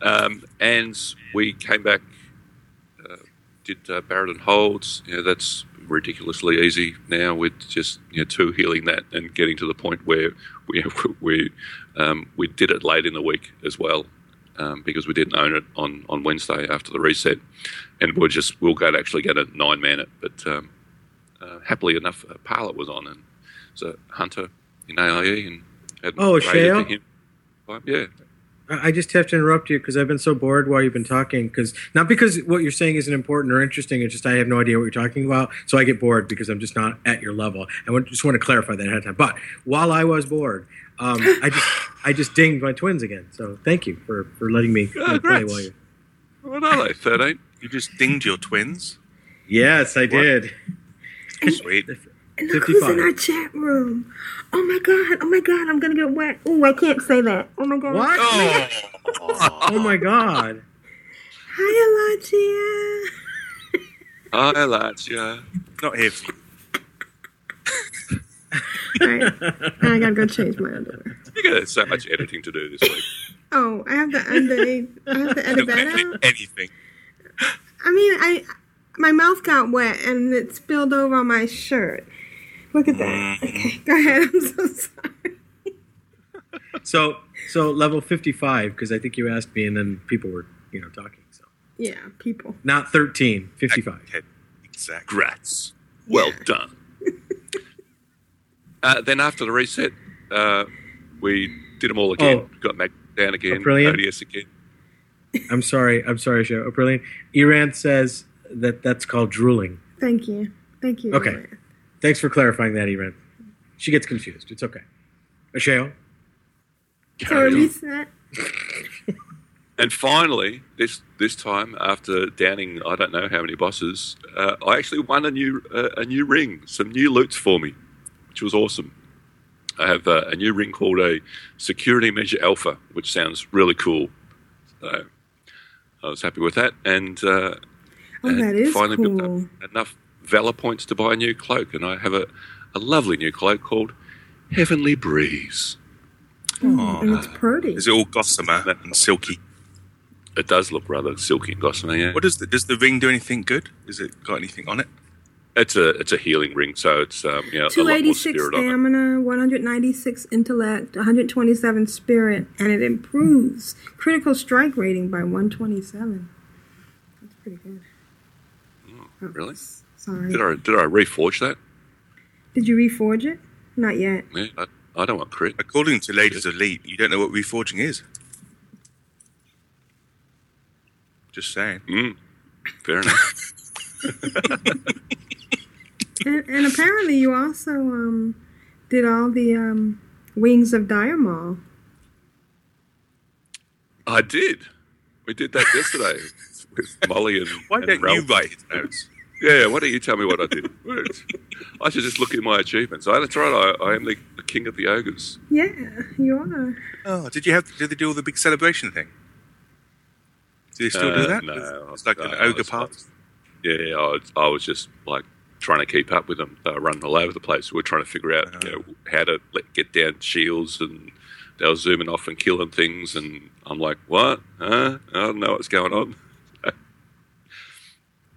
Um, and we came back, uh, did uh, Barrett and Holds. You know, that's ridiculously easy now with just you know two healing that and getting to the point where we [laughs] we um, we did it late in the week as well um, because we didn't own it on, on Wednesday after the reset, and we're just we'll go to actually get a nine man it, but um, uh, happily enough, uh, Parlet was on and so Hunter in AIE and had Oh, Shale? Yeah, I just have to interrupt you because I've been so bored while you've been talking. Because not because what you're saying isn't important or interesting, it's just I have no idea what you're talking about, so I get bored because I'm just not at your level. I just want to clarify that ahead of time. But while I was bored, um, I just I just dinged my twins again. So thank you for, for letting me Oh, play while you. what are they? Thirteen. you just dinged your twins. Yes, I did. Sweet. [laughs] And look who's in our chat room. Oh my god, oh my god, I'm gonna get wet. Oh, I can't say that. Oh my god. What? Oh, [laughs] Oh my god. Hi, Alachia. Hi, lads. Yeah. not here for you. Alright, I gotta go change my underwear. You got so much editing to do this week. Oh, I have to under I have to edit that out. anything. I mean, I my mouth got wet and it spilled over on my shirt. Look at that. Okay, go ahead. I'm so sorry. So so level 55 because I think you asked me and then people were you know talking. So Yeah, people. not 13, 55. Okay, Exactly. Grats. Well done. [laughs] uh, then after the reset, uh, we did them all again. Oh. Got Mac down again. brilliant. ODS again. I'm sorry. I'm sorry, show. Brilliant. Iran says that that's called drooling. Thank you. Thank you. Okay. Joanne. Thanks for clarifying that, Iran. She gets confused. It's okay. Ashayo? So Carry And finally, this this time after downing I don't know how many bosses, uh, I actually won a new uh, a new ring, some new loots for me, which was awesome. I have uh, a new ring called a Security Measure Alpha, which sounds really cool. So I was happy with that, and uh, Oh, and that is finally built up enough Valor points to buy a new cloak, and I have a, a lovely new cloak called Heavenly Breeze. And it's pretty. Is it all gossamer and silky? It does look rather silky and gossamer, yeah. What does the, does the ring do anything good? Is it got anything on it? It's a it's a healing ring, so it's um, you know, a lot more 286 spirit on it. stamina, 196 intellect, 127 spirit, and it improves critical strike rating by 127. That's pretty good. Oh, really? Sorry. Did I did I reforge that? Did you reforge it? Not yet. Yeah, I, I don't want crit. According to Ladies Elite, you don't know what reforging is. Just saying. Mm, fair enough. [laughs] And, and apparently, you also um, did all the um, wings of Dire Maul. I did. We did that yesterday [laughs] with Molly and, Why and don't Ralph. you write his notes? Yeah, why don't you tell me what I did? [laughs] I should just look at my achievements. Oh, that's right. I, I am the, the king of the ogres. Yeah, you are. Oh, did you have? Did they do all the big celebration thing? Do they still Uh, do that? no, it's like an no, I ogre was- party. Yeah, I was, I was just like trying to keep up with them. They were running all over the place. We were trying to figure out you know, how to let, get down shields, and they were zooming off and killing things. And I'm like, what? Huh? I don't know what's going on.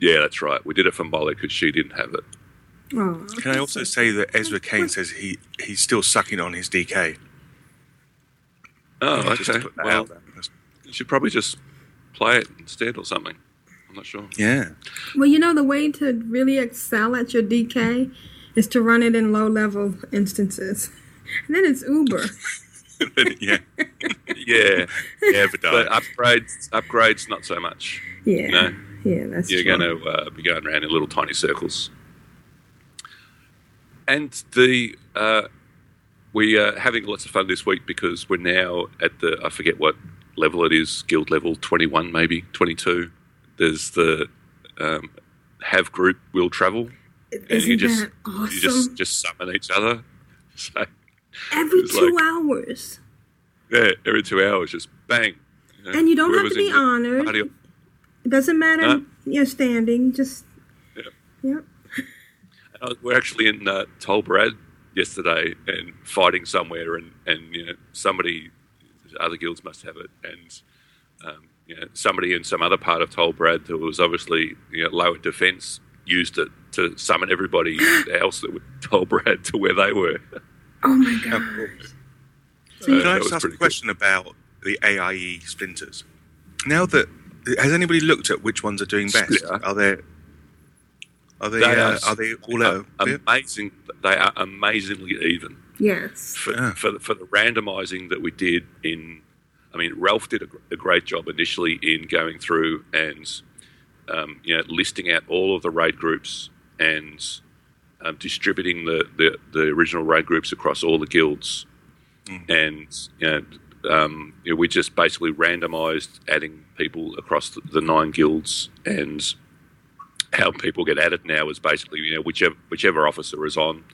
Yeah, that's right. We did it for Molly because she didn't have it. Oh, Can I also say that Ezra Kane says he he's still sucking on his DK? Oh, Just okay. Well, out you should probably just play it instead or something. I'm not sure. Yeah. Well, you know, the way to really excel at your DK is to run it in low level instances. [laughs] And then it's Uber. [laughs] yeah. [laughs] Yeah, Never but upgrades, upgrades, not so much. Yeah. You know, Yeah, that's you're going to uh, be going around in little tiny circles. And the uh, we are having lots of fun this week because we're now at the I forget what level it is, guild level 21 maybe 22. There's the um, have group will travel. and Isn't you just awesome? you just just summon each other. [laughs] So Every two like- hours. yeah, every two hours, just bang. know, And you don't have to be honored. party- It doesn't matter Huh? your standing, just. Yeah. Yep. Uh, we're actually in uh, Tol Barad yesterday and fighting somewhere, and, and you know somebody, other guilds must have it, and um, you know somebody in some other part of Tol Barad who was obviously you know lower defence used it to summon everybody [gasps] else that was Tol Barad to where they were. Oh my gosh. Can I just ask a pretty question about the AIE splinters? Now that has anybody looked at which ones are doing best? Splinter. Are there are they They uh, are- are they all out? of bit? amazing. They are amazingly even. Yes. for, Yeah. for, for the randomizing that we did in I mean Ralph did a, a great job initially in going through and um, you know listing out all of the raid groups and um, distributing the, the, the original raid groups across all the guilds and you know, um, you know, we just basically randomized adding people across the, the nine guilds and how people get added now is basically you know whichever whichever officer is on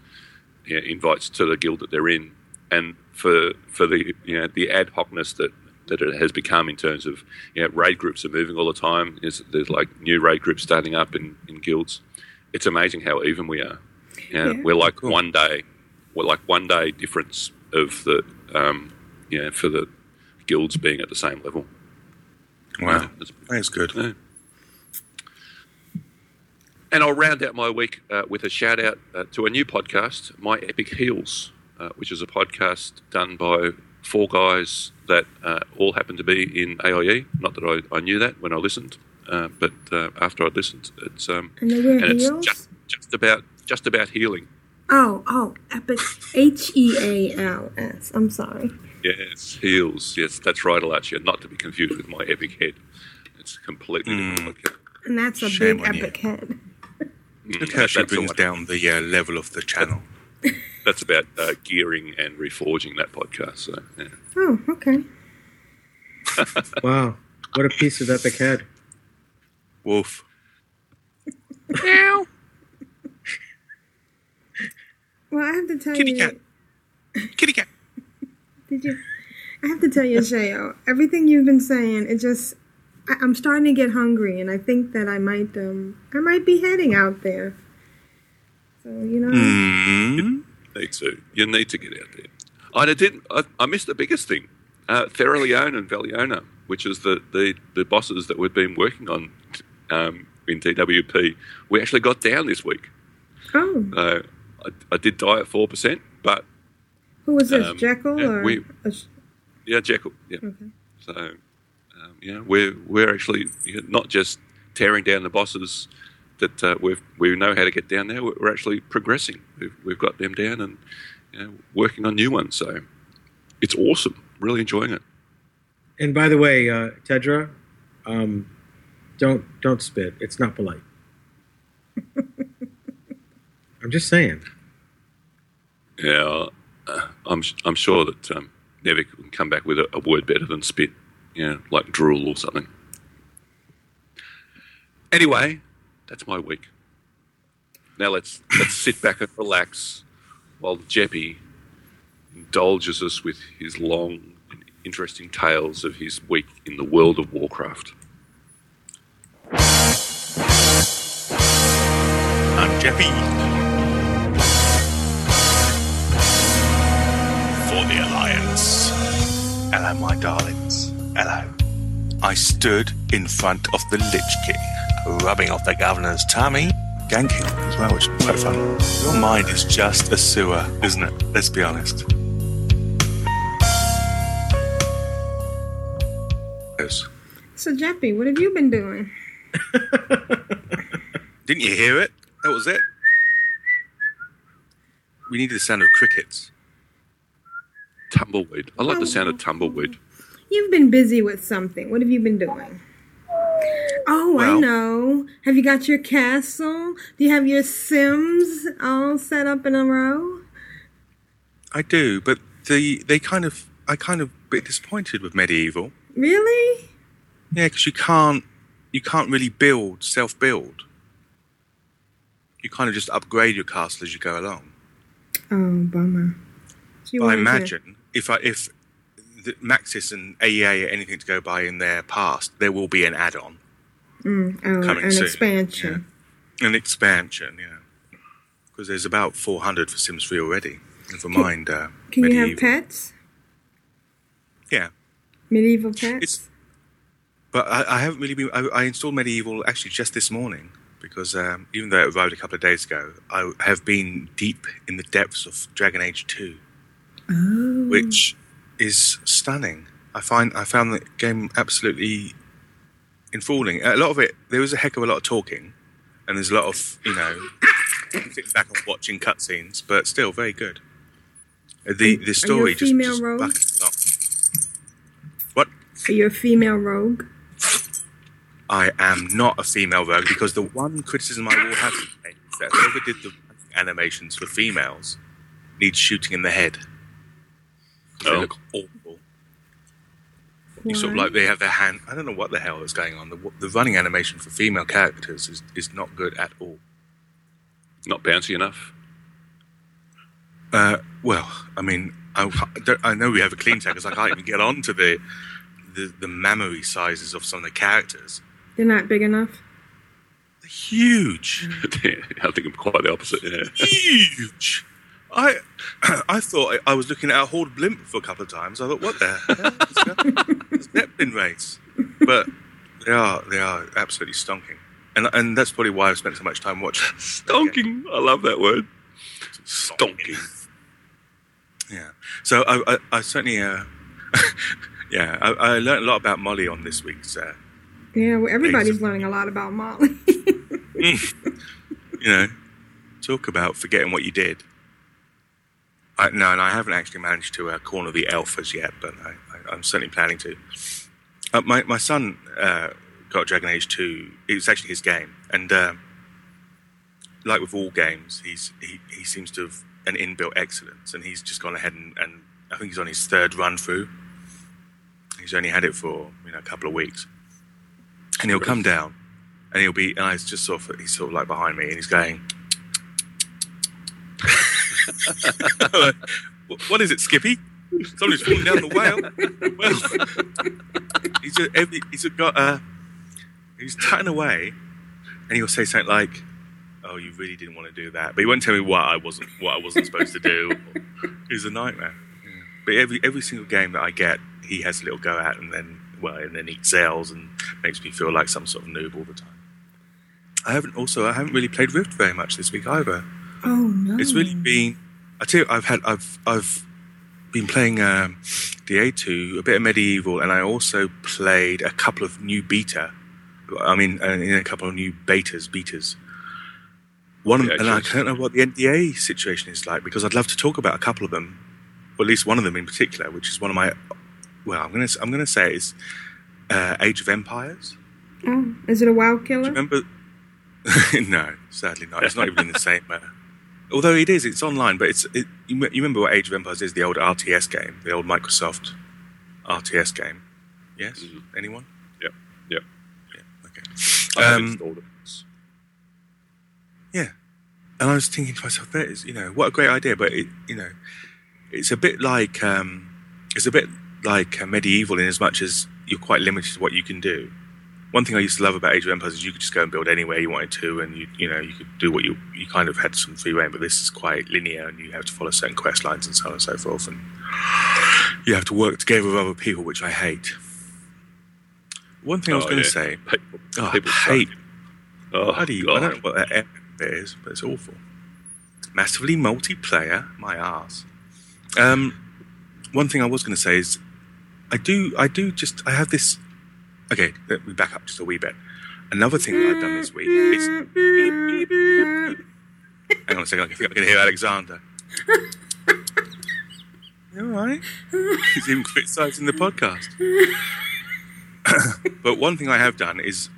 you know, invites to the guild that they're in, and for for the you know the ad hocness that that it has become in terms of you know raid groups are moving all the time. There's, there's like new raid groups starting up in, in guilds. It's amazing how even we are. You know, Yeah. We're like one day, we're like one day difference of the um, you know for the guilds being at the same level. Wow, It's- that's good. yeah. And I'll round out my week uh, with a shout out uh, to a new podcast, My Epic Heels, uh, which is a podcast done by four guys that uh, all happen to be in AIE. Not that I, I knew that when I listened, uh, but uh, after I listened, it's um, And they wear and it's heels? just just about just about healing. Oh, oh, epic. H E A L S. I'm sorry. Yes, heels. Yes, that's right, Alachia. Not to be confused with my epic head. It's a completely different podcast. And that's a Shame big on you. epic head. Look how she That's brings down the uh, level of the channel. [laughs] That's about uh, gearing and reforging that podcast. So, yeah. Oh, okay. [laughs] Wow. What a piece of epic head. Wolf. Meow. Well, I have to tell Kitty you. cat. Kitty cat. Did you? I have to tell you, Shayo, everything you've been saying, it just, I, I'm starting to get hungry, and I think that I might, um, I might be heading out there. So you know, Mm. need to. You need to get out there. I didn't. I, I missed the biggest thing. Uh, Theralion and Valiona, which is the, the, the bosses that we've been working on um, in DWP, we actually got down this week. oh, Uh, I, I did die at four percent, but who was this, um, Jekyll yeah, or? we- sh- yeah, Jekyll. Yeah. okay. So, um, yeah, we're we're actually not just tearing down the bosses that uh, we've we know how to get down there. We're we're actually progressing. We've we've got them down and you know, working on new ones. So it's awesome. Really enjoying it. And by the way, uh, Tedra, um, don't don't spit. It's not polite. [laughs] I'm just saying. Yeah, uh, I'm I'm sure that um, can come back with a, a word better than spit. You know, like drool or something. Anyway, that's my week. Now let's let's sit back and relax while Jeppy indulges us with his long and interesting tales of his week in the world of Warcraft. I'm Jeppy. Alliance. Hello, my darlings. Hello. I stood in front of the Lich King, rubbing off the governor's tummy, ganking as well, which is quite fun. Your mind is just a sewer, isn't it? Let's be honest. Yes. So, Jeppy, what have you been doing? [laughs] Didn't you hear it? That was it. We needed the sound of crickets. Tumbleweed. I like the sound of oh. tumbleweed. You've been busy with something. What have you been doing? Oh, I know. Have you got your castle? Do you have your Sims all set up in a row? I do, but the they kind of I kind of bit disappointed with medieval. Really? Yeah, because you can't you can't really build self build. You kind of just upgrade your castle as you go along. Oh, bummer. So I imagine if I if the Maxis and AEA are anything to go by in their past, there will be an add-on, Mm, oh, coming an soon, expansion. an expansion. Yeah, because there's about 400 for Sims 3 already. Never mind. Uh, Can you medieval. have pets? Yeah, Medieval pets? It's- But I, I haven't really been. I, I installed Medieval actually just this morning because um, even though it arrived a couple of days ago, I have been deep in the depths of Dragon Age Two, oh. which is stunning. I find I found the game absolutely enthralling. A lot of it, there was a heck of a lot of talking, and there's a lot of you know sitting back and watching cutscenes, but still very good. Uh, The the story just, just buckets along. What? Are you a female rogue? I am not a female rogue because the one criticism I will have is that whoever did the animations for females needs shooting in the head. They Oh. look awful. You sort of like they have their hand. I don't know what the hell is going on. The, the running animation for female characters is, is not good at all. Not bouncy enough. Uh, well, I mean, I, I don't- I know we have a clean tag because I can't even get on to the, the the mammary sizes of some of the characters. They're not big enough? They're huge. [laughs] I think I'm quite the opposite. Yeah. huge. I [clears throat] I thought I, I was looking at a Horde blimp for a couple of times. I thought, what the hell? is that? It's Zeppelin race. But they are they are absolutely stonking, and and that's probably why I've spent so much time watching. Stonking. I love that word. Stonking. Yeah. So I I, I certainly uh, [laughs] yeah I, I learned a lot about Molly on this week's. Uh, Yeah, well, everybody's learning a lot about Molly. [laughs] you know, talk about forgetting what you did. I, no, and I haven't actually managed to uh, corner the elf as yet, but I, I'm certainly planning to. Uh, my my son uh, got Dragon Age two. It was actually his game, and uh, like with all games, he's he, he seems to have an inbuilt excellence, and he's just gone ahead and, and I think he's on his third run through. He's only had it for you know a couple of weeks, and he'll come down, and he'll be, and I just sort of he's sort of like behind me, and he's going. "Wh- [laughs] what is it, Skippy? Somebody's falling down the whale. Well, [laughs] he's a, every, he's got a, he's tutting away, and he'll say something like, "Oh, you really didn't want to do that," but he won't tell me what I wasn't what I wasn't supposed to do. [laughs] He's a nightmare. But every every single game that I get, he has a little go at, and then well, and then excels and makes me feel like some sort of noob all the time. I haven't also I haven't really played Rift very much this week either. Oh, no. It's really been. I tell you, I've had I've I've been playing um, DA2, a bit of medieval, and I also played a couple of new beta. I mean, uh, in a couple of new betas, betas. One, Yeah, and I don't know what the NDA situation is like because I'd love to talk about a couple of them, or at least one of them in particular, which is one of my. Well, I'm gonna I'm gonna say it's uh, Age of Empires. Oh, is it a WoW Do killer? you remember? [laughs] no, sadly not. It's not even in the same. Uh, although it is, it's online. But it's it, you, you remember what Age of Empires is? The old RTS game, the old Microsoft RTS game. Yes. Anyone? Yeah, Yep. Yeah. Okay. I haven't Um, installed it. Yeah. And I was thinking to myself, that is, you know, what a great idea. But it, you know, it's a bit like um, it's a bit like uh, medieval in as much as you're quite limited to what you can do. One thing I used to love about Age of Empires is you could just go and build anywhere you wanted to, and you you know you could do what you you kind of had some free reign. But this is quite linear, and you have to follow certain quest lines and so on and so forth, and you have to work together with other people, which I hate. One thing I was Oh, going to yeah. say, People, oh, people hate Oh, bloody, I don't know what that is, but it's awful. Massively multiplayer, my ass. Um, one thing I was going to say is, I do, I do just, I have this. Okay, me back up just a wee bit. Another thing that I've done this week is. Hang on a second, I think I can hear Alexander. You all right? He's even criticising the podcast. [coughs] but one thing I have done is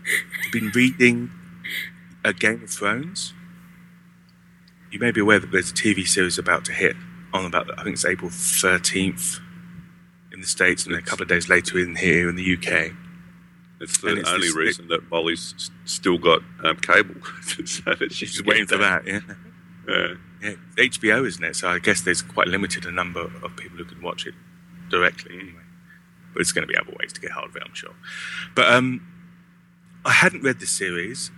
been reading a Game of Thrones. You may be aware that there's a TV series about to hit on about I think it's April 13th in the states, and a couple of days later in here in the UK. It's the it's only this- reason that Molly's still got um, cable. [laughs] so that She's she's waiting for that. Yeah. Yeah. yeah, HBO, isn't it? So I guess there's quite limited a number of people who can watch it directly anyway. But it's going to be other ways to get hold of it, I'm sure. But um, I hadn't read the series.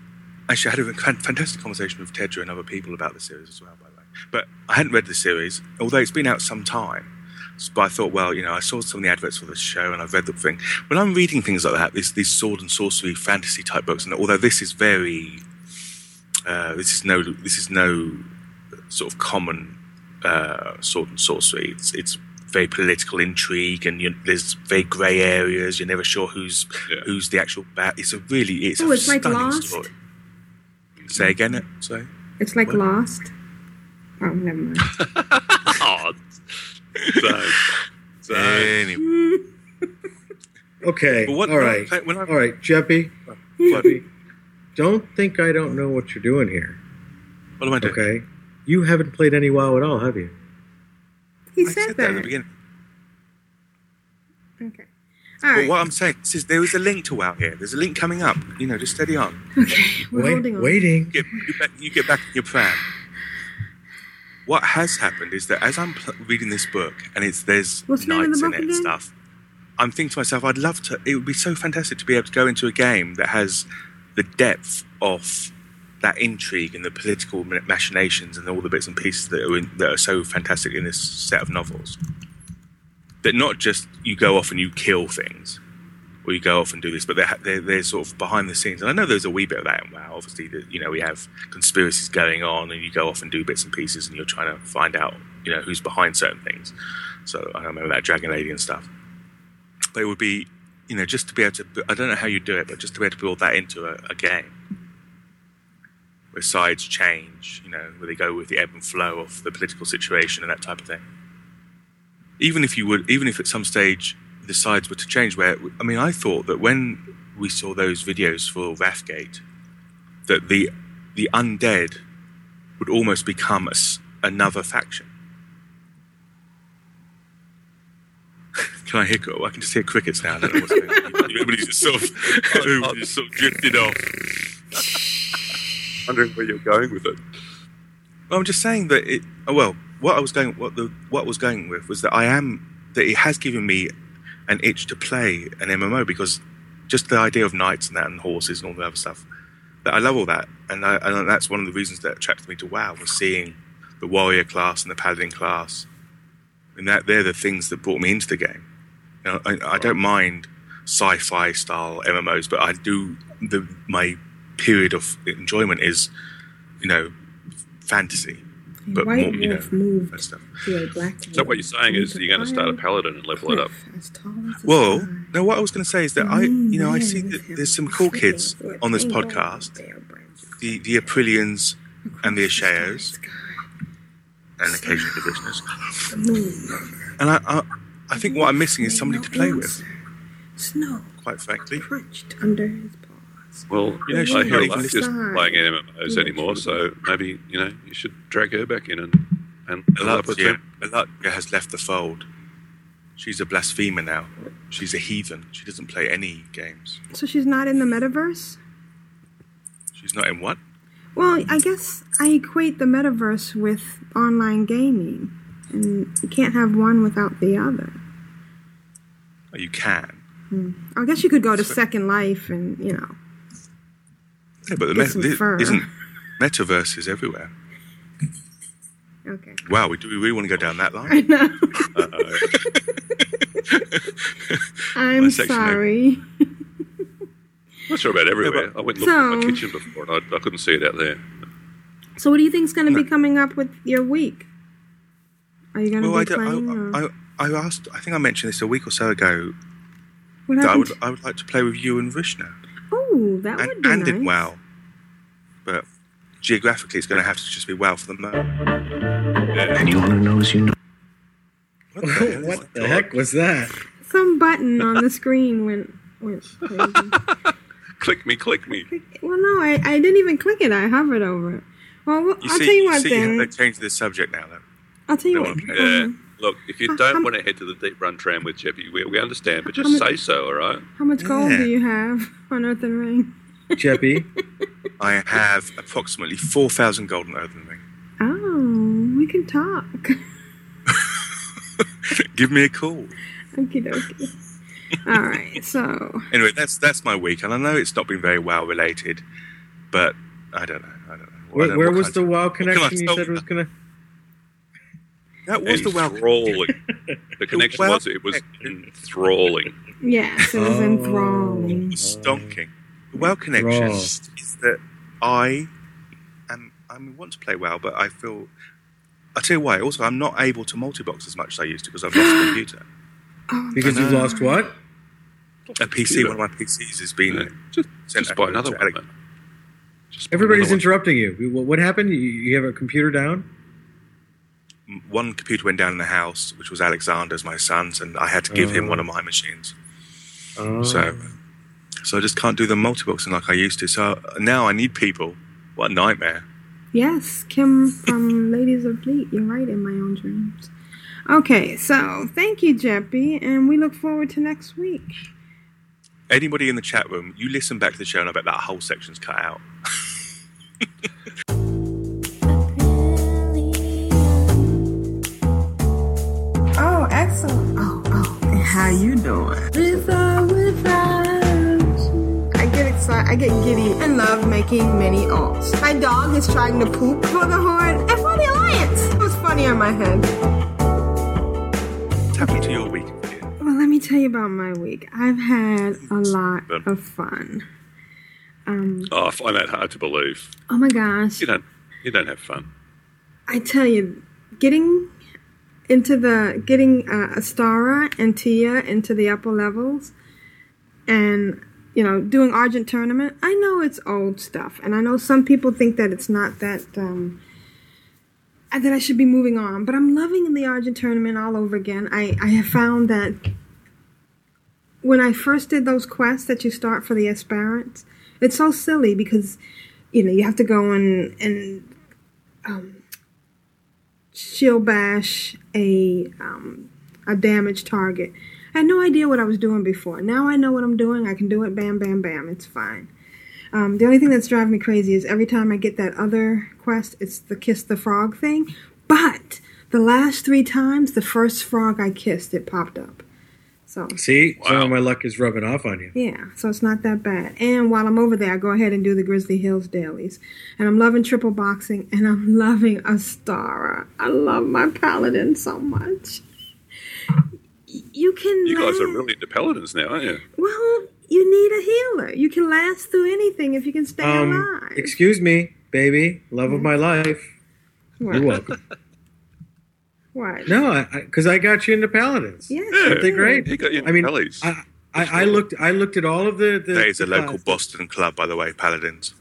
Actually, I had a fantastic conversation with Tedra and other people about the series as well, by the way. But I hadn't read the series, although it's been out some time. But I thought, well, you know, I saw some of the adverts for the show and I've read the thing. When I'm reading things like that, these, these sword and sorcery fantasy type books, and although this is very, uh, this is no, this is no sort of common uh, sword and sorcery. It's, it's very political intrigue, and you, there's very grey areas. You're never sure who's Yeah. who's the actual bat. It's a really, it's Oh, a it's like stunning Lost? story. Say again. Sorry. It's like What? Lost. Oh, never mind. [laughs] Oh, so, so Anyway, [laughs] Okay. But what- all right. when I- all right, Jeppy. Jeppy. Don't think I don't know what you're doing here. what am I doing? Okay. You haven't played any WoW at all, have you? He I said, said that. at the beginning. Okay. All But right. what I'm saying is, there is a link to WoW here. There's a link coming up. You know, just steady on. Okay. We're Wait, holding on. waiting. You get, you, back, you get back in your pram. What has happened is that as I'm pl- reading this book and it's there's What's the name of knights the in it and stuff, I'm thinking to myself, I'd love to. It would be so fantastic to be able to go into a game that has the depth of that intrigue and the political machinations and all the bits and pieces that are in, that are so fantastic in this set of novels. That not just you go off and you kill things, you go off and do this, but they're, they're, they're sort of behind the scenes. And I know there's a wee bit of that in WoW. Obviously, that you know we have conspiracies going on, and you go off and do bits and pieces, and you're trying to find out, you know, who's behind certain things. So I remember that Dragon Lady and stuff. But it would be, you know, just to be able to. I don't know how you do it, but just to be able to build that into a, a game where sides change, you know, where they go with the ebb and flow of the political situation and that type of thing. Even if you would, even if at some stage the sides were to change, where I mean, I thought that when we saw those videos for Wrathgate, that the the undead would almost become a another faction. [laughs] Can I hear? I can just hear crickets now. I don't know what's going on. Everybody's just sort of, everybody's just sort of drifted off. [laughs] wondering where you're going with it. Well, I'm just saying that it. oh, Well, what I was going, what the what I was going with was that I am that it has given me an itch to play an MMO because just the idea of knights and that and horses and all the other stuff. That I love all that, and, I, and that's one of the reasons that attracted me to WoW was seeing the warrior class and the paladin class, and that they're the things that brought me into the game. You know, I, I don't mind sci-fi style MMOs, but I do the my period of enjoyment is, you know, fantasy, but White more, you know, moved that stuff. to a black So what you're saying is you're going to start a paladin and level it up. As tall as Well, sky. no, what I was going to say is that I, you know, I see that there's some cool kids on this podcast, of bare branches the the Aprillians and the starry and occasionally the. The. And I, I, I think what I'm missing is somebody to play with, Snow quite frankly. crunched under his. Well, You know, she's I not hear even Luck is playing MMOs anymore, so maybe you know you should drag her back in and and level up with Alatia, has left the fold. She's a blasphemer now. She's a heathen. She doesn't play any games. So she's not in the metaverse? She's not in what? Well, I guess I equate the metaverse with online gaming. And you can't have one without the other. Oh, you can. Hmm. I guess you could go to Second Life and you know. Yeah, but the Get met- some isn't metaverse is everywhere. Okay. Wow, we, do we really want to go down that line? I know. I'm [laughs] sorry. I'm not sure about everywhere. I went and looked at my kitchen before and I, I couldn't see it out there. So, what do you think's going to be coming up with your week? Are you going to Well, I, be playing? I, I, I asked. I think I mentioned this a week or so ago. what That I happened? would, I would like to play with you and Vrishna. oh, that would and, be and nice. in WoW. But geographically, it's going to have to just be WoW for the moment. Anyone who knows you know. What the, hell what the heck was that? Some button on the screen went went crazy. [laughs] Click me, click me. well, no, I, I didn't even click it. I hovered over it. Well, well, You I'll see, tell you what see, then. You have to change the subject now, though. I'll tell you Don't what. wanna play um, Look, if you don't how- want to head to the Deeprun Tram with Jeppy, we, we understand, but just many- say so, all right? How much gold Yeah. do you have [laughs] on Earthen Ring? Jeppy. [laughs] I have approximately four thousand golden earthen ring. Oh, we can talk. [laughs] Give me a call. Okie dokie. All right, so Anyway, that's that's my week, and I know it's not been very well related, but I don't know. I don't know. I Where, don't where what was the of- WoW what can I connection you said was gonna? [laughs] That was the WoW. enthralling. the connection WoW was it was enthralling. yes, it was Oh. enthralling. stonking. The WoW connection Raw. is that I am I want to play well, but I feel. I tell you why. Also, I'm not able to multi-box as much as I used to because I've lost a [gasps] computer. Oh, oh, because you've lost what? A PC. One of my PCs has been Yeah. Just, sent just buy over another one. Alex. man. Just buy Everybody's another one. interrupting you. What, what happened? You, you have a computer down? One computer went down in the house, which was Alexander's, my son's, and I had to give him Oh. one of my machines. Oh. So, so I just can't do the multi-boxing like I used to. So now I need people. What a nightmare! Yes, Kim from Ladies of Fleet. You're right in my own dreams. Okay, so thank you, Jeppy, and we look forward to next week. Anybody in the chat room, you listen back to the show, and I bet that whole section's cut out. [laughs] Oh, excellent. Oh, oh. How you doing? I get giddy and love making many alts. My dog is trying to poop for the horn and for the alliance. It was funny on my head. What's happened to your week? Well, let me tell you about my week. I've had a lot of fun. Um, Oh, I find that hard to believe. oh my gosh. You don't, you don't have fun. I tell you, getting into the getting uh, Astara and Tia into the upper levels, and you know, doing Argent tournament. I know it's old stuff, and I know some people think that it's not that um, that I should be moving on. But I'm loving the Argent tournament all over again. I I have found that when I first did those quests that you start for the aspirants, it's so silly because you know you have to go and and um, shield bash a um, a damaged target. I had no idea what I was doing before. Now I know what I'm doing. I can do it. Bam, bam, bam. It's fine. Um, the only thing that's driving me crazy is every time I get that other quest, it's the kiss the frog thing. But the last three times, the first frog I kissed, it popped up. So See, some Wow. of my luck is rubbing off on you. yeah, so it's not that bad. And while I'm over there, I go ahead and do the Grizzly Hills dailies. And I'm loving triple boxing and I'm [laughs] loving Astara. I love my paladin so much. Y- You can You guys are really into paladins now, aren't you? Well, you need a healer. You can last through anything if you can stay Um, alive. excuse me, baby, love of my life. what? You're welcome. [laughs] What? No, because I, got you into paladins. Yes, Yeah. you Aren't they great? He got you I mean, bellies. I, I, I looked. I looked at all of the. the That is a local classes. Boston club, by the way, Paladins.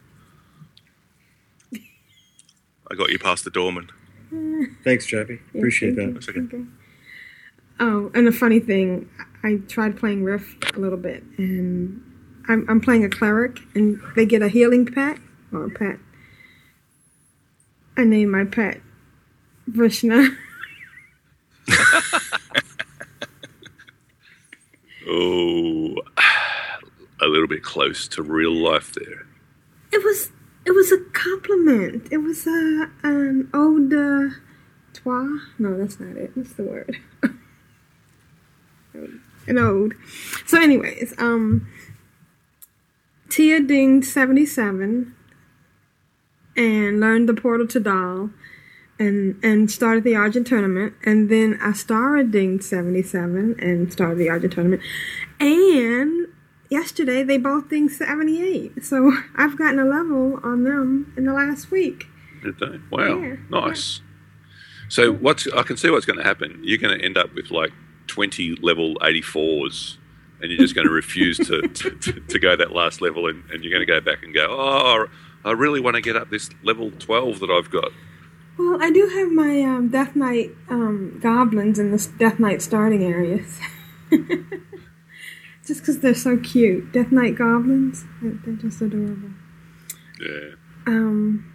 [laughs] I got you past the doorman. [laughs] Thanks, Jeppy. Yeah, Appreciate thank that. That's okay. Okay. Oh, and a funny thing, I tried playing Rift a little bit, and I'm, I'm playing a cleric, and they get a healing pet or a pet. I named my pet Vrishna. [laughs] Oh, a little bit close to real life there. It was it was a compliment. It was a an de toi. No, that's not it. What's the word? [laughs] and old. So, anyways, um, Tia dinged 77 and learned the portal to doll and and started the Argent tournament. And then Astara dinged 77 and started the Argent tournament. And yesterday they both dinged 78. So [laughs] I've gotten a level on them in the last week. Did they? Wow, Yeah, nice. So what's I can see what's going to happen. You're going to end up with like 20 level 84s, and you're just going to refuse to, to, to, go that last level, and, and you're going to go back and go, oh, I really want to get up this level 12 that I've got. Well, I do have my um, Death Knight um, goblins in the Death Knight starting areas. [laughs] just because they're so cute. Death Knight goblins, they're, they're just adorable. Yeah. Um,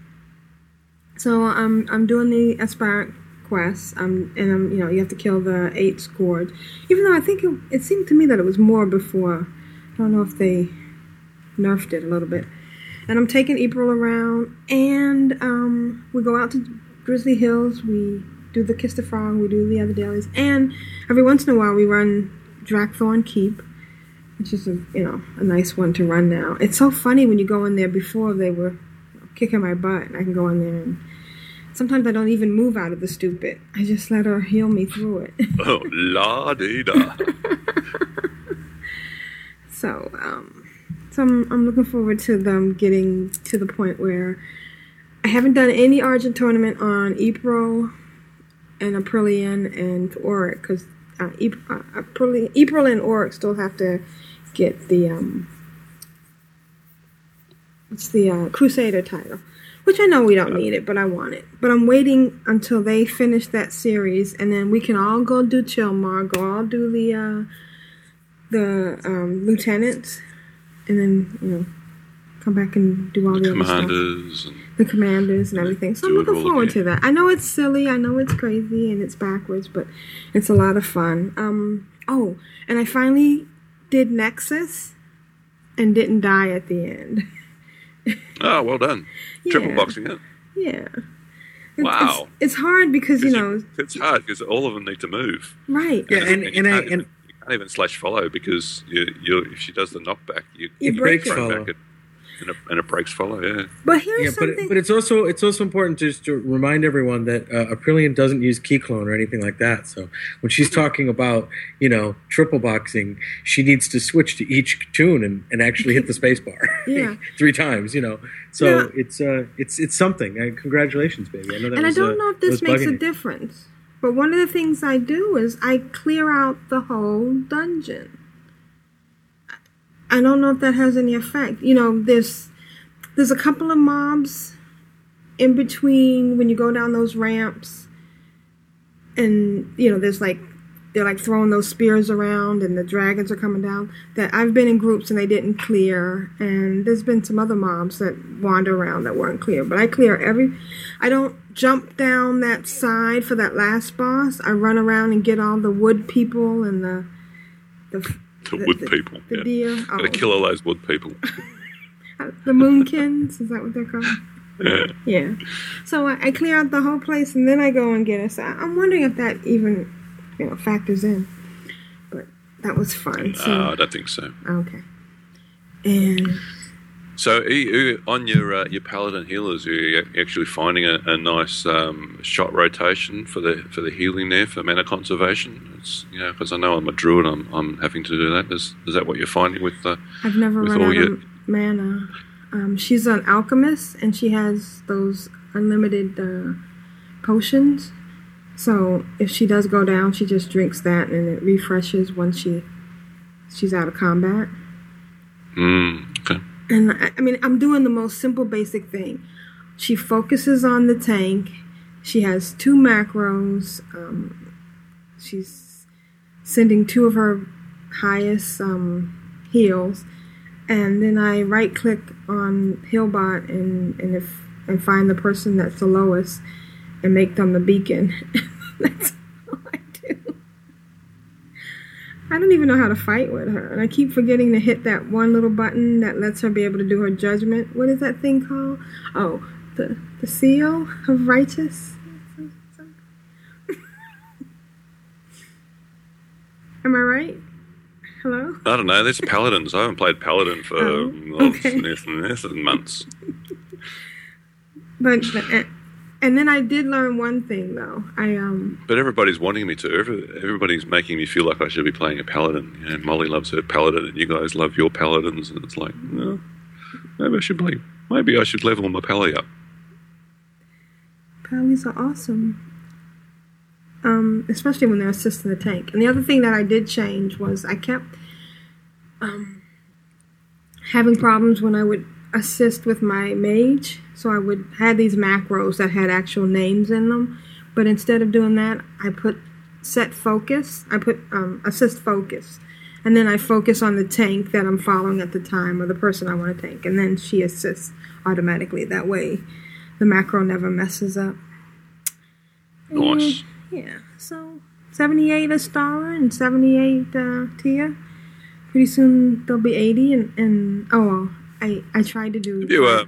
so I'm I'm doing the aspirant quest. Um, and I'm you know you have to kill the eight scourge. Even though I think it, it seemed to me that it was more before. I don't know if they nerfed it a little bit. And I'm taking April around, and um, we go out to Grizzly Hills. We do the Kiss the Frog. We do the other dailies, and every once in a while we run Drak'Tharon Keep, which is a you know a nice one to run now. It's so funny when you go in there. Before they were kicking my butt, and I can go in there and sometimes I don't even move out of the stupid. I just let her heal me through it. [laughs] Oh, la dee da. [laughs] so, um, so I'm, I'm looking forward to them getting to the point where I haven't done any Argent tournament on April and Aprillian and Auric because uh, Ep- uh, April, April and Auric still have to get the um, what's the uh, Crusader title, which I know we don't need it, but I want it. But I'm waiting until they finish that series, and then we can all go do Chillmaw, go all do the uh, the um, lieutenants, and then you know come back and do all the, other stuff Commanders and the commanders and everything. So I'm looking forward again. to that. I know it's silly, I know it's crazy and it's backwards, but it's a lot of fun. Um oh, and I finally did Nexus and didn't die at the end. [laughs] [laughs] oh, well done. Triple boxing it. Yeah. It's- Wow. It's, it's hard because, you know, it's hard because all of them need to move. right. Yeah, and, you and, I, can't and even, you can't even slash follow because you, you if she does the knockback, you, You it break breaks it. follow. back it, and, it, and it breaks follow. Yeah. But here's Yeah, something but it's also it's also important just to remind everyone that uh, Aprillian doesn't use Keyclone or anything like that. So when she's talking about you know triple boxing, she needs to switch to each tune and, and actually hit the space bar [laughs] Yeah. three times. You know, so Yeah. it's uh it's it's something. Uh, congratulations, baby. I know that and I was, don't uh, know if this makes a you. difference. But one of the things I do is I clear out the whole dungeon. I don't know if that has any effect. You know, there's there's a couple of mobs in between when you go down those ramps and you know, there's like they're like throwing those spears around and the dragons are coming down that I've been in groups and they didn't clear and there's been some other mobs that wander around that weren't clear but I clear every I don't jump down that side for that last boss I run around and get all the wood people and the the, The, The- wood the- people. the yeah. deer Gotta oh, kill all those wood people. [laughs] the moonkins is that what they're called yeah. yeah so I, I clear out the whole place and then I go and get so I- I'm wondering if that even you know factors in but that was fun so Uh, I don't think so. Okay. And So, are you, on your uh, your paladin healers, are you actually finding a, a nice um, shot rotation for the for the healing there for mana conservation? It's you know because I know I'm a druid, I'm I'm having to do that. Is is that what you're finding with the? I've never With run all out your- of mana. Um, she's an alchemist, and she has those unlimited uh, potions. So if she does go down, she just drinks that, and it refreshes once she she's out of combat. Mm, okay. And I, I mean, I'm doing the most simple, basic thing. She focuses on the tank. She has two macros. Um, she's sending two of her highest um, heals, and then I right click on HealBot and and if and find the person that's the lowest and make them the beacon. [laughs] that's all I do. I don't even know how to fight with her, and I keep forgetting to hit that one little button that lets her be able to do her judgment. What is that thing called? Oh, the the seal of righteous. Am I right? Hello. I don't know. There's paladins. I haven't played paladin for Oh, okay. less than months. But but- and then I did learn one thing though. I um But everybody's wanting me to. Everybody's making me feel like I should be playing a paladin. You know, Molly loves her paladin, and you guys love your paladins, and it's like, no, maybe I should play. Maybe I should level my pally up. Pallies are awesome. Um, especially when they're assisting the tank. And the other thing that I did change was I kept um, having problems when I would assist with my mage. So I would have these macros that had actual names in them. But instead of doing that, I put set focus. I put um, assist focus. And then I focus on the tank that I'm following at the time or the person I want to tank. And then she assists automatically. That way the macro never messes up. Nice. And, yeah, so 78 Astara and 78 uh, Tia. Pretty soon they'll be 80, and, and oh, well, I, I tried to do. If you, uh,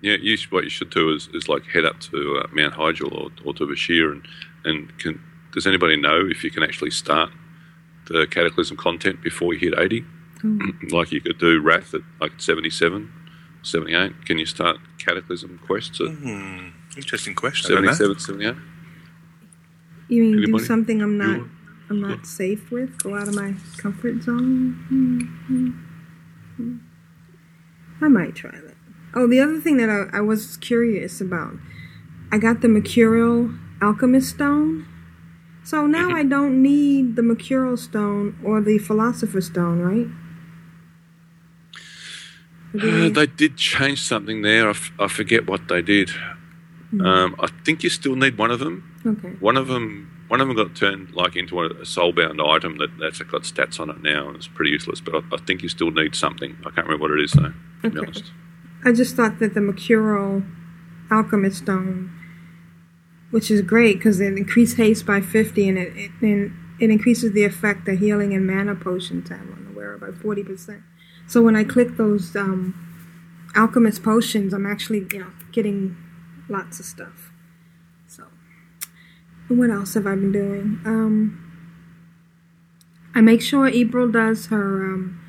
yeah, you should, what you should do is, is like head up to uh, Mount Hyjal or, or to Vashj'ir, and and can does anybody know if you can actually start the Cataclysm content before you hit eighty? [clears throat] like you could do Wrath at like 77, 78. Can you start Cataclysm quests at Hmm, interesting question. I don't 77, 78? you mean do something I'm not You- I'm not safe with? Go out of my comfort zone? Hmm, hmm, hmm. I might try that. Oh, the other thing that I, I was curious about, I got the Mercurial Alchemist Stone. So now I don't need the Mercurial Stone or the Philosopher's Stone, right? Uh, they did change something there. I, f- I forget what they did. Um, I think you still need one of them. okay. One of them, one of them got turned like into a, a soulbound item that that's got stats on it now, and it's pretty useless. But I, I think you still need something. I can't remember what it is though. To be honest. I just thought that the Mercurial Alchemist Stone, which is great because it increased haste by 50 and it, it, and it increases the effect that healing and mana potions have on the wearer by 40%. So when I click those um, alchemist potions, I'm actually, you know, getting lots of stuff. And what else have I been doing? Um, I make sure April does her um,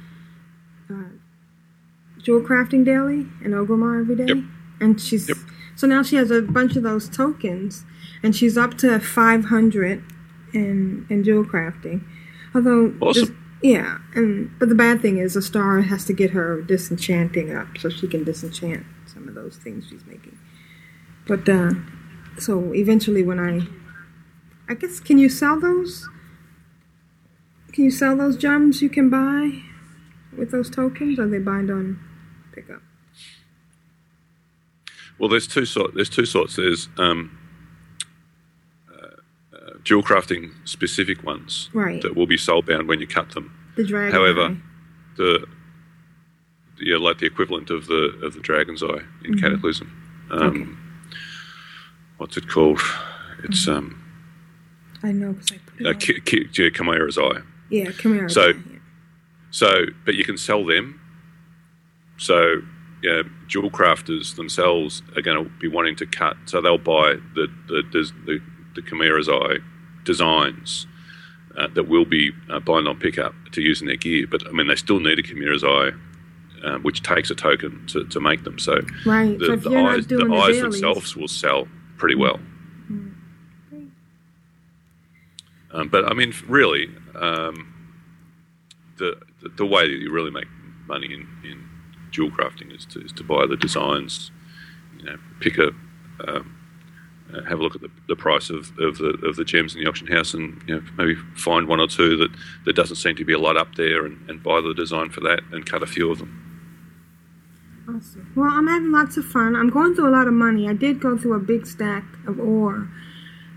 uh, jewel crafting daily in Orgrimmar every day. Yep. And she's Yep. so now she has a bunch of those tokens, and she's up to 500 in in jewel crafting. Although, Awesome. this- yeah, and but the bad thing is, a star has to get her disenchanting up so she can disenchant some of those things she's making. But uh, so eventually, when I, I guess, can you sell those? Can you sell those gems you can buy with those tokens, or they bind on pickup? Well, there's two sort. There's two sorts. There's um, uh, uh, jewel crafting specific ones Right. that will be soulbound when you cut them. The dragon. However, eye. the yeah, like the equivalent of the of the dragon's eye Mm-hmm. in Cataclysm. Um, What's it called? It's um, I know because I put it. uh. Ki- Ki- yeah, Chimera's eye. yeah, Chimera. So- yeah. So, but you can sell them. So, yeah, jewel crafters themselves are going to be wanting to cut. So they'll buy the the the, the, Chimera's eye designs uh, that will be uh, bind on pickup to use in their gear. But I mean, they still need a Chimera's eye, um, which takes a token to, to make them. So Right. the, so the eyes, the the, eyes dailies, themselves will sell pretty well. Great. Um, but I mean, really, um, the, the the way that you really make money in, in jewel crafting is to, is to buy the designs. You know, pick a um, uh, have a look at the, the price of, of the of the gems in the auction house, and you know maybe find one or two that there doesn't seem to be a lot up there, and, and buy the design for that, and cut a few of them. Awesome. Well, I'm having lots of fun. I'm going through a lot of money. I did go through a big stack of ore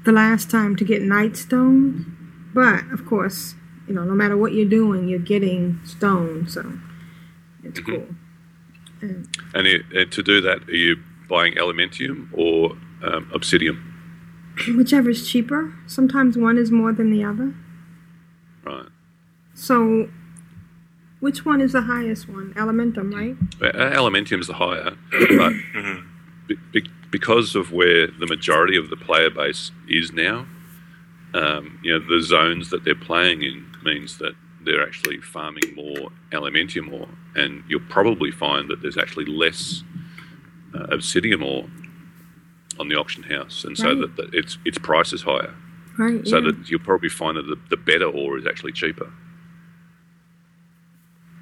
the last time to get night Nightstone, but of course, you know, no matter what you're doing, you're getting stone, so it's Mm-hmm. cool. And And, it, and to do that, are you buying Elementium or um, Obsidian? is cheaper. Sometimes one is more than the other. Right. So, which one is the highest one? Elementium, right? Uh, is the higher, [coughs] but be, be, because of where the majority of the player base is now, um, you know, the zones that they're playing in means that they're actually farming more Elementium ore, and you'll probably find that there's actually less uh, Obsidian ore on the auction house, and so Right. that, that its its price is higher. Right. So yeah. that you'll probably find that the, the better ore is actually cheaper.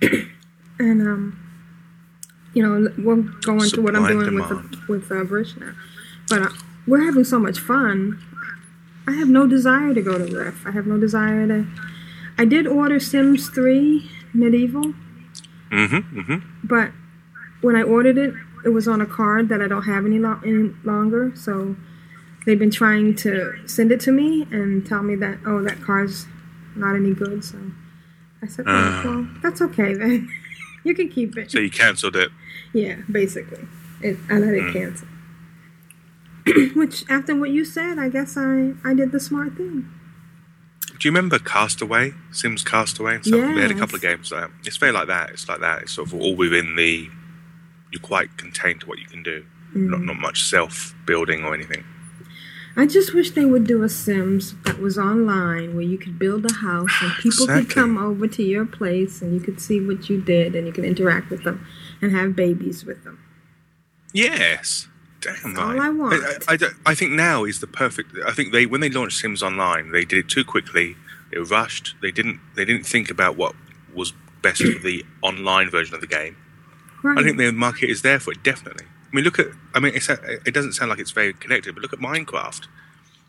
and um, you know, we'll go into what I'm doing with the, with uh, Vrishna, but uh, we're having so much fun. I have no desire to go to Rift. I have no desire to. I did order Sims 3 Medieval, Mm-hmm. Mm-hmm. but when I ordered it, it was on a card that I don't have any, lo- any longer. So they've been trying to send it to me and tell me that oh that card's not any good. So I said, oh, Ah. well, that's okay then. [laughs] you can keep it. So you cancelled it. Yeah, basically. It, I let it cancel. [clears throat] Which, after what you said, I guess I, I did the smart thing. Do you remember Castaway? Sims Castaway and stuff? We had a couple of games like that. It's very like that. It's like that. It's sort of all within the. You're quite contained to what you can do. Not Mm. not much self building or anything. I just wish they would do a Sims that was online where you could build a house and people could come over to your place and you could see what you did and you could interact with them and have babies with them. Yes. Damn That's all. I want. I, I I think now is the perfect. I think they when they launched Sims Online, they did it too quickly. They rushed. They didn't. They didn't think about what was best for the [clears throat] online version of the game. Right. I think the market is there for it. Definitely. I mean, look at. I mean, it's, it doesn't sound like it's very connected, but look at Minecraft.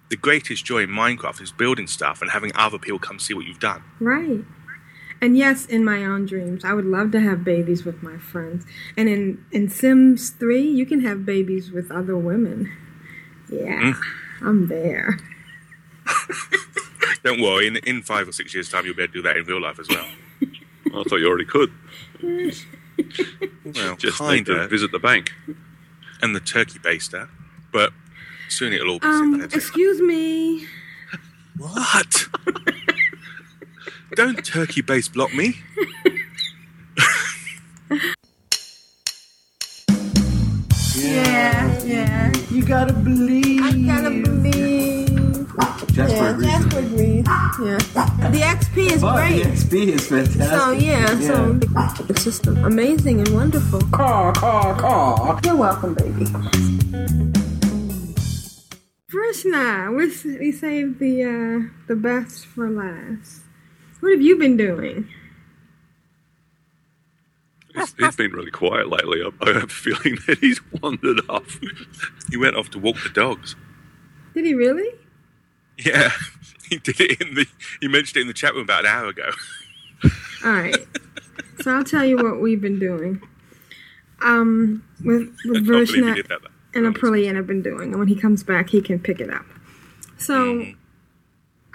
The greatest joy in Minecraft is building stuff and having other people come see what you've done. Right. And yes, in my own dreams, I would love to have babies with my friends. And in, in Sims 3, you can have babies with other women. Yeah, Mm. I'm there. [laughs] Don't worry. In in five or six years' time, you'll be able to do that in real life as well. [laughs] I thought you already could. [laughs] Well, Just need to kinda. visit the bank. And the turkey baster, but soon it'll all be Um, synthetic. excuse me. [laughs] What? [laughs] Don't turkey base block me. [laughs] Yeah, yeah. You gotta believe. I gotta believe. Jasper yeah, agrees Jasper with agrees. Yeah. The XP is But great. the XP is fantastic. So yeah, so it's just amazing and wonderful. Caw, caw, caw. You're welcome, baby. Vrishna, we, we saved the uh, the best for last. What have you been doing? He's, he's been really quiet lately. I, I have a feeling [laughs] that he's wandered off. He went off to walk the dogs. Did he really? Yeah, [laughs] he did it in the. He mentioned it in the chat room about an hour ago. All right. so I'll tell you what we've been doing. Um, with [laughs] with I can't believe he Vrishna did that. and Aprillian have been doing, and when he comes back, he can pick it up. So Mm-hmm.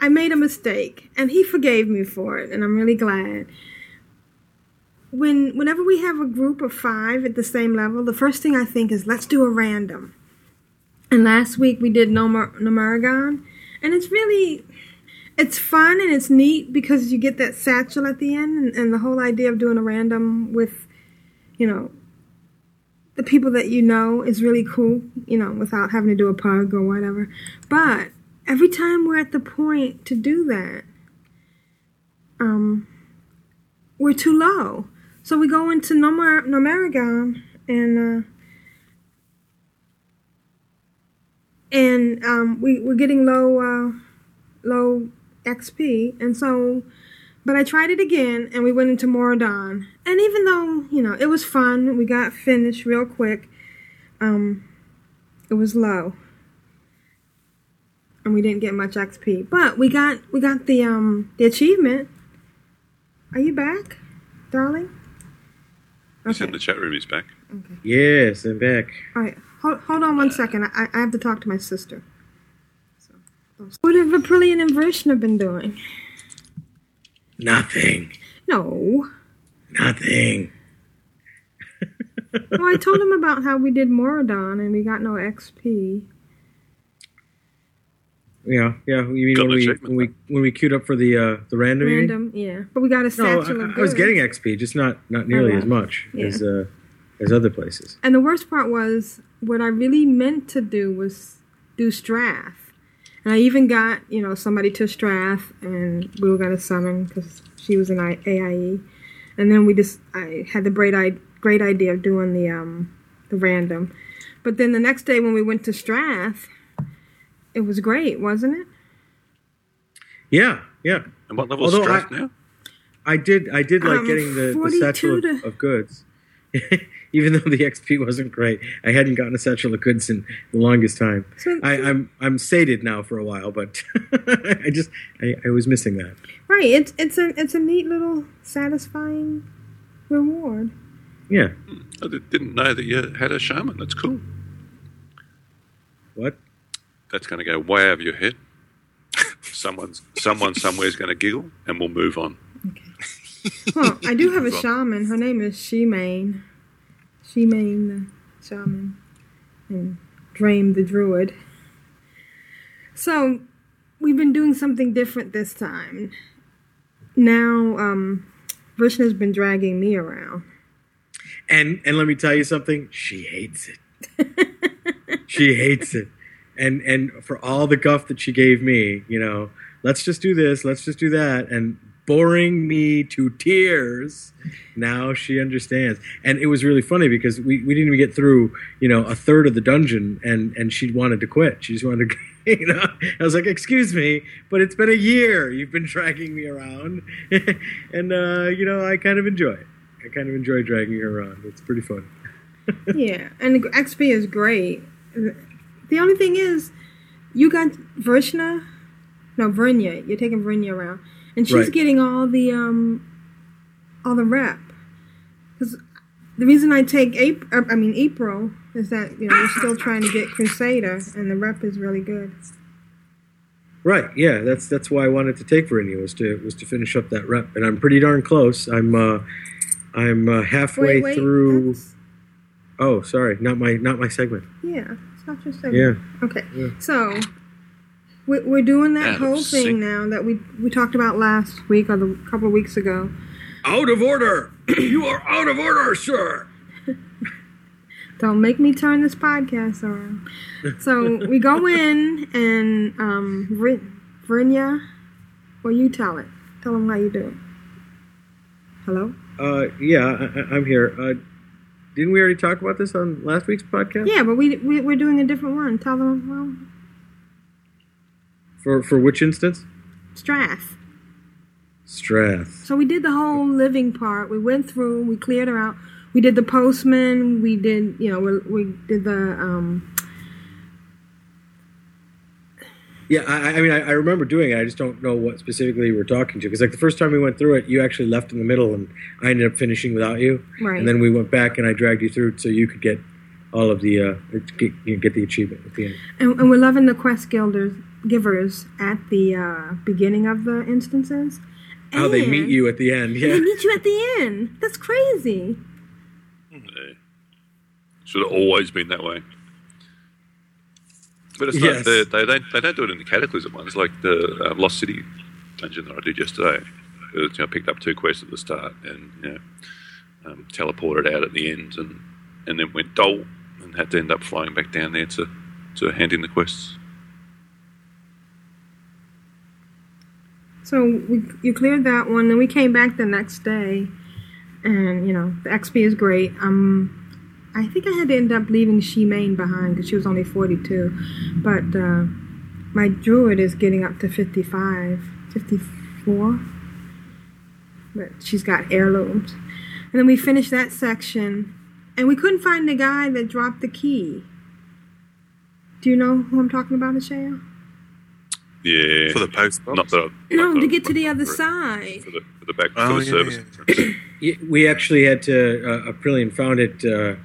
I made a mistake, and he forgave me for it, and I'm really glad. When whenever we have a group of five at the same level, the first thing I think is let's do a random. And last week we did Nomar- Gnomeregan, and it's really it's fun and it's neat because you get that satchel at the end, and, and the whole idea of doing a random with, you know, the people that you know is really cool, you know, without having to do a pug or whatever. But every time we're at the point to do that, um, we're too low. So we go into Nomar- Gnomeregan and uh, and um, we we're getting low uh, low XP, and so. But I tried it again, and we went into Maraudon. And even though you know it was fun, we got finished real quick. Um, it was low, and we didn't get much XP. But we got we got the um the achievement. Are you back, darling? He's in the chat room. He's back. Okay. Yes, I'm back. All right, hold, hold on one second. I, I have to talk to my sister. So, what have Aprillian and Vrishna been doing? Nothing. No. Nothing. [laughs] Well, I told him about how we did Maraudon and we got no XP. Yeah, yeah. You mean Got when an we when we when we queued up for the uh, the random? you mean? Random, yeah. But we got a No, I, of I was getting XP, just not not nearly Oh, as much yeah. as uh, as other places. And the worst part was what I really meant to do was do Strath. And I even got, you know, somebody to Strath, and we were going to summon because she was an AIE. And then we just, I had the great, great idea of doing the, um, the random. But then the next day when we went to Strath, it was great, wasn't it? Yeah, yeah. And what level is Although Strath I- now? I did. I did like Um, getting the, the 42 satchel of, of goods, [laughs] even though the XP wasn't great. I hadn't gotten a satchel of goods in the longest time. So- I, I'm I'm sated now for a while, but [laughs] I just I, I was missing that. Right. It's it's a it's a neat little satisfying reward. Yeah. Hmm. I didn't know that you had a shaman. That's cool. What? That's going to go way over your head. [laughs] Someone's someone somewhere's going to giggle, and we'll move on. Well, I do have a [laughs] shaman. Her name is Shemane. Shemane the shaman. And Drame the druid. So, we've been doing something different this time. Now, um, Vrishna's been dragging me around. And and let me tell you something. She hates it. [laughs] she hates it. And and for all the guff that she gave me, you know, let's just do this, let's just do that, and boring me to tears. Now she understands. And it was really funny because we, we didn't even get through, you know, a third of the dungeon and and she wanted to quit. She just wanted to [laughs] you know. I was like, excuse me, but it's been a year. You've been dragging me around. [laughs] and uh, you know, I kind of enjoy it. I kind of enjoy dragging her around. It's pretty fun. [laughs] yeah, and XP is great. The only thing is, you got Vrishna, no Vrinya. You're taking Vrinya around, and she's Right. getting all the um, all the rep. Because the reason I take April, I mean April, is that you know we're still trying to get Crusader, and the rep is really good. Right. Yeah. That's that's why I wanted to take Verinia was to was to finish up that rep, and I'm pretty darn close. I'm uh, I'm uh, halfway Wait, wait, through. that's- Oh, sorry, not my not my segment. Yeah, it's not your segment. Yeah. Okay, so we- we're doing that Out whole sync. thing now that we we talked about last week or the couple of weeks ago. Out of order. [clears throat] you are out of order, sir. Don't make me turn this podcast around. So we go [laughs] in and um, Vri- Vrinya, well, you tell it. Tell them how you do it. Hello. Uh, yeah, I, I- I'm here. Uh, didn't we already talk about this on last week's podcast? Yeah, but we, we we're doing a different one. Tell them well, For for which instance? Strath. Strath. So we did the whole living part. We went through. We cleared her out. We did the postman. We did you know we, we did the um, Yeah, I, I mean, I, I remember doing it. I just don't know what specifically we were talking to. Because like the first time we went through it, you actually left in the middle, and I ended up finishing without you. Right. And then we went back, and I dragged you through so you could get all of the uh, get, you know, get the achievement at the end. and, and we're loving the quest gilders givers at the uh, beginning of the instances. How they meet you at the end. Yeah. They meet you at the end. That's crazy. Should have always been that way. But it's Yes. not, they, they, don't, they don't do it in the Cataclysm ones, like the uh, Lost City dungeon that I did yesterday. It you know, picked up two quests at the start and you know, um, teleported out at the end and, and then went dull and had to end up flying back down there to, to hand in the quests. So we, you cleared that one. Then we came back the next day, and you know the XP is great. Um, I think I had to end up leaving Shemane behind because she was only 42, but uh, my druid is getting up to 55, 54. But she's got heirlooms. And then we finished that section, and we couldn't find the guy that dropped the key. Do you know who I'm talking about, Michelle? Yeah. For the post Not the, I, No, not to I- get to the other side. For the, for the back, Oh, for the yeah, service yeah. we actually had to. Uh, Aprillian found it. Uh,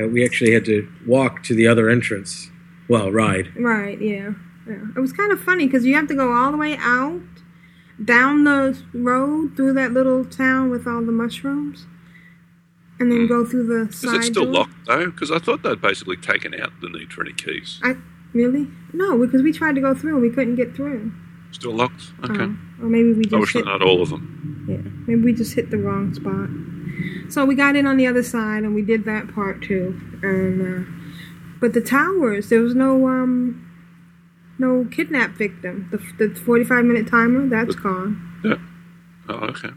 uh, we actually had to walk to the other entrance. Well, ride. Right, yeah. yeah. It was kind of funny because you have to go all the way out, down the road, through that little town with all the mushrooms, and then go through the Is it still door. locked though? Because I thought they'd basically taken out the need for any keys. I Really? No, because we tried to go through and we couldn't get through. Still locked? Okay. Oh, or maybe we just wish hit, not all of them. yeah, maybe we just hit the wrong spot. So we got in on the other side and we did that part too. And uh, but the towers, there was no um no kidnap victim. The the 45 minute timer that's gone. Yeah. Oh, okay.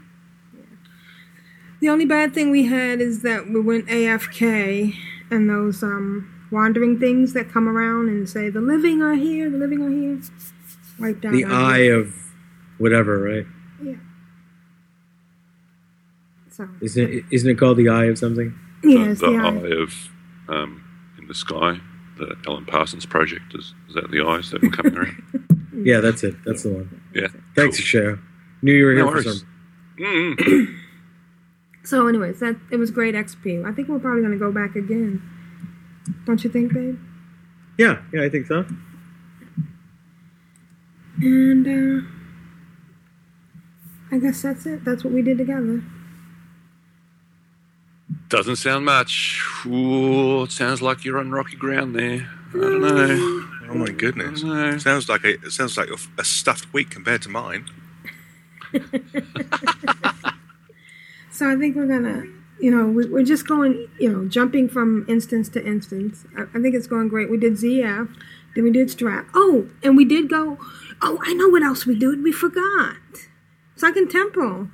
The only bad thing we had is that we went AFK and those um wandering things that come around and say the living are here, the living are here. Wiped out The our- eye of whatever, right? Yeah. So Isn't it, isn't it called the eye of something? yeah, the, the the eye. eye of um, in the sky, the Alan Parsons project. Is, is that the eyes that were coming around? [laughs] Yeah, that's it. That's the one. Yeah. Thanks, Cheryl. Knew you were here No for worries. some. Mm-mm. [coughs] So, anyways, that it was great XP. I think we're probably gonna go back again. Don't you think, babe? Yeah, yeah, I think so. And uh I guess that's it. That's what we did together. Doesn't sound much. Ooh, it sounds like you're on rocky ground there. I don't know. Oh my goodness! No. Sounds like a it sounds like a, a stuffed week compared to mine. [laughs] So I think we're gonna, you know, we, we're just going, you know, jumping from instance to instance. I, I think it's going great. We did ZF, then we did Strath. Oh, and we did go. Oh, I know what else we did. We forgot. Sunken Temple.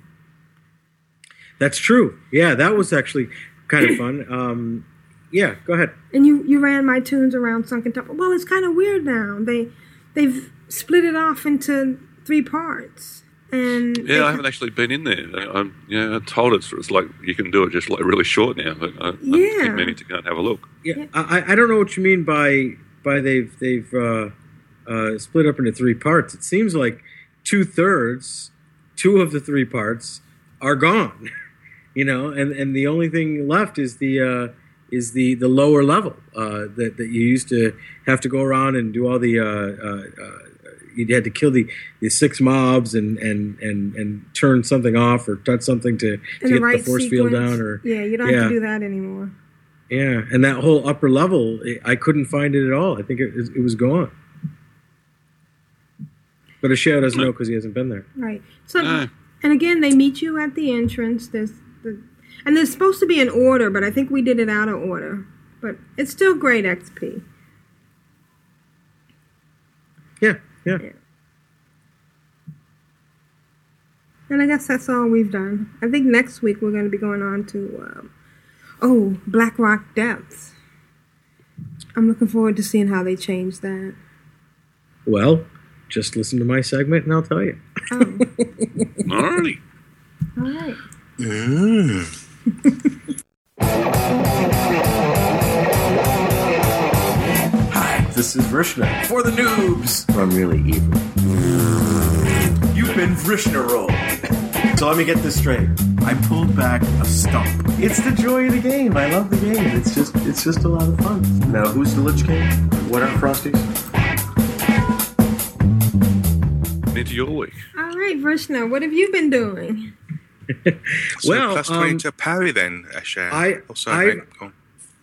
That's true. Yeah, that was actually kind of [coughs] fun. Um, yeah, go ahead. And you you ran my tunes around Sunken Temple. Well, it's kind of weird now. They they've split it off into three parts. And they- Yeah, I haven't actually been in there. I- I'm, yeah, I'm told it's, it's like you can do it just like really short now. But I, I'm Yeah. meaning to go and have a look. Yeah, I, I- I don't know what you mean by by they've they've uh, uh, split up into three parts. It seems like two thirds, two of the three parts are gone. [laughs] You know, and and the only thing left is the uh, is the the lower level uh, that that you used to have to go around and do all the. Uh, uh, uh, you had to kill the, the six mobs and, and, and, and turn something off or touch something to, to in get the right the force field down or yeah, you don't yeah. have to do that anymore. yeah, and that whole upper level, I couldn't find it at all. I think it, it was gone. But Ashayo doesn't know because he hasn't been there. Right. So, No. and again, they meet you at the entrance. There's the, and there's supposed to be an order, but I think we did it out of order. But it's still great XP. Yeah, yeah. And I guess that's all we've done. I think next week we're going to be going on to, um, oh, Black Rock Depths. I'm looking forward to seeing how they change that. Well, just listen to my segment and I'll tell you. Oh, [laughs] Alrighty. all right. Hi, [laughs] this is Vrishna for the noobs. I'm really evil. You've been Vrishna rolled. So let me get this straight. I pulled back a stump. It's the joy of the game. I love the game. It's just it's just a lot of fun. Now who's the Lich King? What are Frosties? Into your week. All right, Vrishna, what have you been doing? [laughs] So Well, plus um, twenty to parry then, Asher. I- oh, sorry, I- mate. Go on.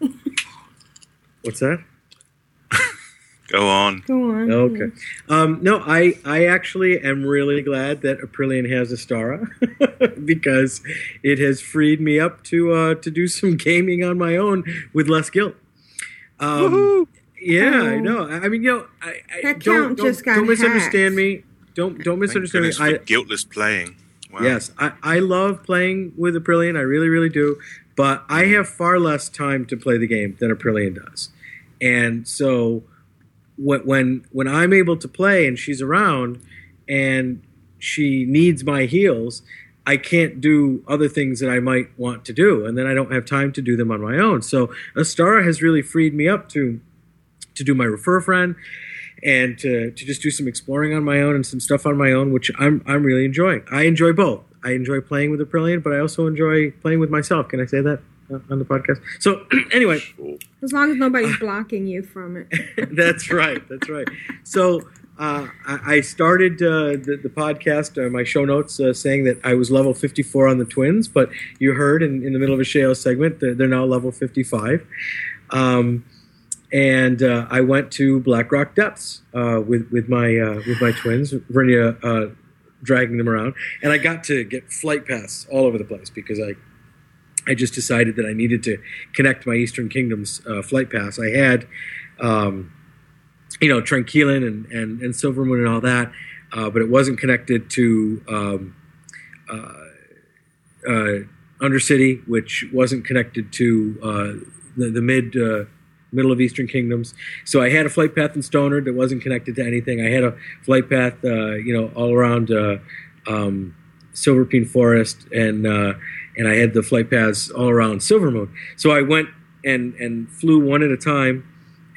[laughs] What's that? Go on. Go on. Okay. Um, no, I, I actually am really glad that Aprillian has Astara [laughs] because it has freed me up to uh, to do some gaming on my own with less guilt. Um, yeah, I Oh. know. I I mean, you know, I, I That don't, don't, just got don't misunderstand hacked. me. Don't don't Thank misunderstand me. goodness I, for guiltless playing. Wow. Yes, I, I love playing with Aprillian. I really, really do. But I have far less time to play the game than Aprillian does, and so when when when I'm able to play and she's around and she needs my heals, I can't do other things that I might want to do, and then I don't have time to do them on my own. So Astara has really freed me up to to do my refer friend and to, to just do some exploring on my own and some stuff on my own, which I'm I'm really enjoying. I enjoy both. I enjoy playing with Aprillian, but I also enjoy playing with myself. Can I say that on the podcast? So [clears throat] anyway, As long as nobody's blocking you from it. [laughs] that's right. That's right. So uh, I, I started uh, the, the podcast, uh, my show notes, uh, saying that I was level 54 on the twins, but you heard in, in the middle of a Shale segment that they're now level 55. Um, and uh, I went to Black Rock Depths uh, with with my uh, with my twins, Vernia uh, dragging them around, and I got to get flight paths all over the place because I I just decided that I needed to connect my Eastern Kingdoms uh, flight pass. I had um, you know, Tranquillien and, and, and Silvermoon and all that, uh, but it wasn't connected to um, uh, uh, Undercity, which wasn't connected to uh, the, the mid uh, middle of Eastern Kingdoms. So I had a flight path in Stonard that wasn't connected to anything. I had a flight path, you know, all around um, Silverpine Forest, and and I had the flight paths all around Silvermoon. So I went and and flew one at a time,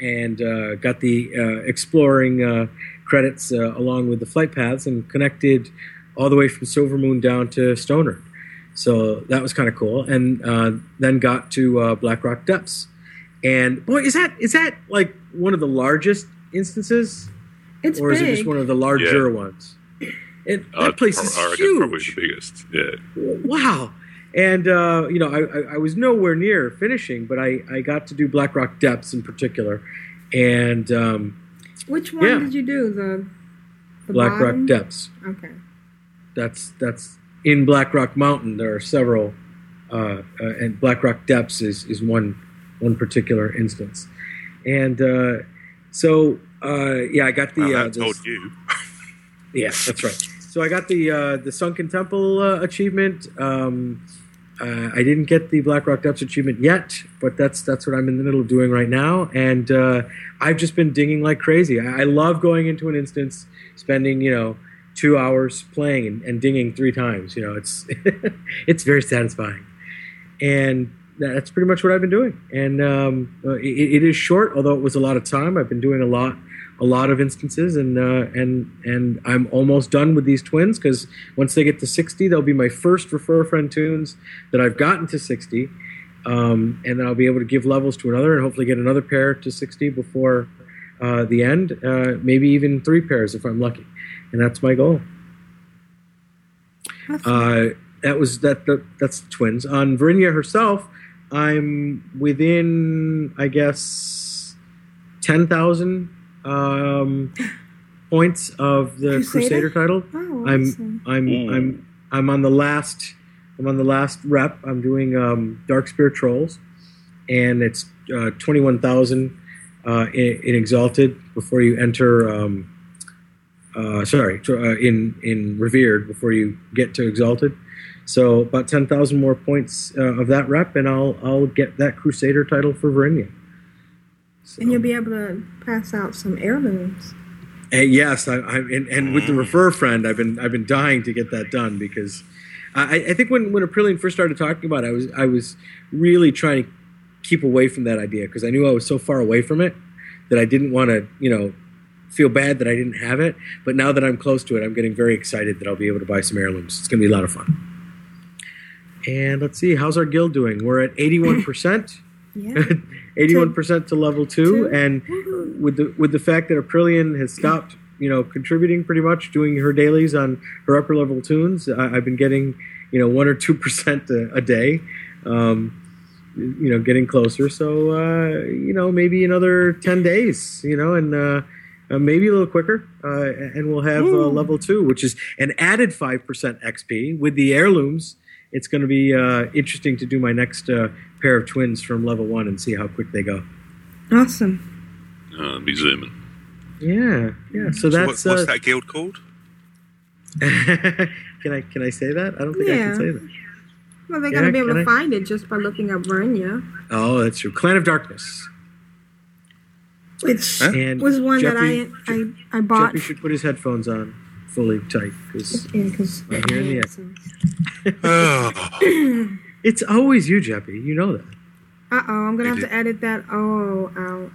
and uh, got the uh, exploring uh, credits uh, along with the flight paths, and connected all the way from Silvermoon down to Stonard. So that was kind of cool, and uh, then got to uh, Black Rock Depths. And boy, is that is that like one of the largest instances, It's or is it just one of the larger Yeah. ones? It, Uh, that place is I huge. probably the biggest. Yeah. Wow. And uh, you know, I, I, I was nowhere near finishing, but I, I got to do Black Rock Depths in particular, and um, Which one Yeah. did you do? The, the Black bottom? Rock Depths. Okay. That's that's in Black Rock Mountain. There are several, uh, uh, and Black Rock Depths is, is one one particular instance, and uh, so uh, yeah, I got the. Well, uh, I this- told you. Yeah, that's right. So I got the uh, the Sunken Temple uh, achievement. Um, uh, I didn't get the Black Rock Depths achievement yet, but that's that's what I'm in the middle of doing right now. And uh, I've just been dinging like crazy. I, I love going into an instance, spending you know two hours playing and, and dinging three times. You know, it's [laughs] it's very satisfying, and that's pretty much what I've been doing. And um, uh, it, it is short, although it was a lot of time. I've been doing a lot a lot of instances, and uh, and and I'm almost done with these twins because once they get to 60, they'll be my first refer a friend tunes that I've gotten to 60, um, and then I'll be able to give levels to another and hopefully get another pair to 60 before uh, the end, uh, maybe even three pairs if I'm lucky, and that's my goal. Uh, that was that, that that's the twins on Verinia herself. I'm within, I guess, ten thousand um, points of the Crusader? Crusader, title. Oh, I'm. I'm I'm I'm on the last I'm on the last rep. I'm doing um, Darkspear Trolls, and it's uh, twenty one thousand uh, in, in Exalted before you enter. Um, uh, sorry, tr- uh, in in Revered before you get to Exalted. So about ten thousand more points uh, of that rep, and I'll I'll get that Crusader title for Verinia. And you'll be able to pass out some heirlooms. And yes, I, I and, and with the mm. refer friend, I've been I've been dying to get that done because I, I think when when Aprillian first started talking about it, I was I was really trying to keep away from that idea because I knew I was so far away from it that I didn't want to you know feel bad that I didn't have it. But now that I'm close to it, I'm getting very excited that I'll be able to buy some heirlooms. It's going to be a lot of fun. And let's see, how's our guild doing? We're at 81 percent. Yeah. [laughs] 81% to level two, and with the with the fact that Aprillian has stopped, you know, contributing pretty much, doing her dailies on her upper level tunes, I, I've been getting, you know, one or two [laughs] percent a, a day, um, you know, getting closer. So, uh, you know, maybe another ten days, you know, and uh, uh, maybe a little quicker, uh, and we'll have uh, level two, which is an added five percent XP with the heirlooms. It's going to be uh, interesting to do my next uh, pair of twins from level one and see how quick they go. Awesome. Uh, be zooming. Yeah, yeah. So So that's what, what's uh, that guild called? [laughs] can I can I say that? I don't think I can say that. Well, they're Yeah, going to be able to I- find it just by looking up Vernia, Oh, that's true. Clan of Darkness. which And was one Jeppy- that I I, I bought. Jeppy should put his headphones on fully tight because Yeah, because I'm hearing the [clears throat] it's always you, Jeppy. You know that. Uh oh, I'm gonna I have to edit that oh out.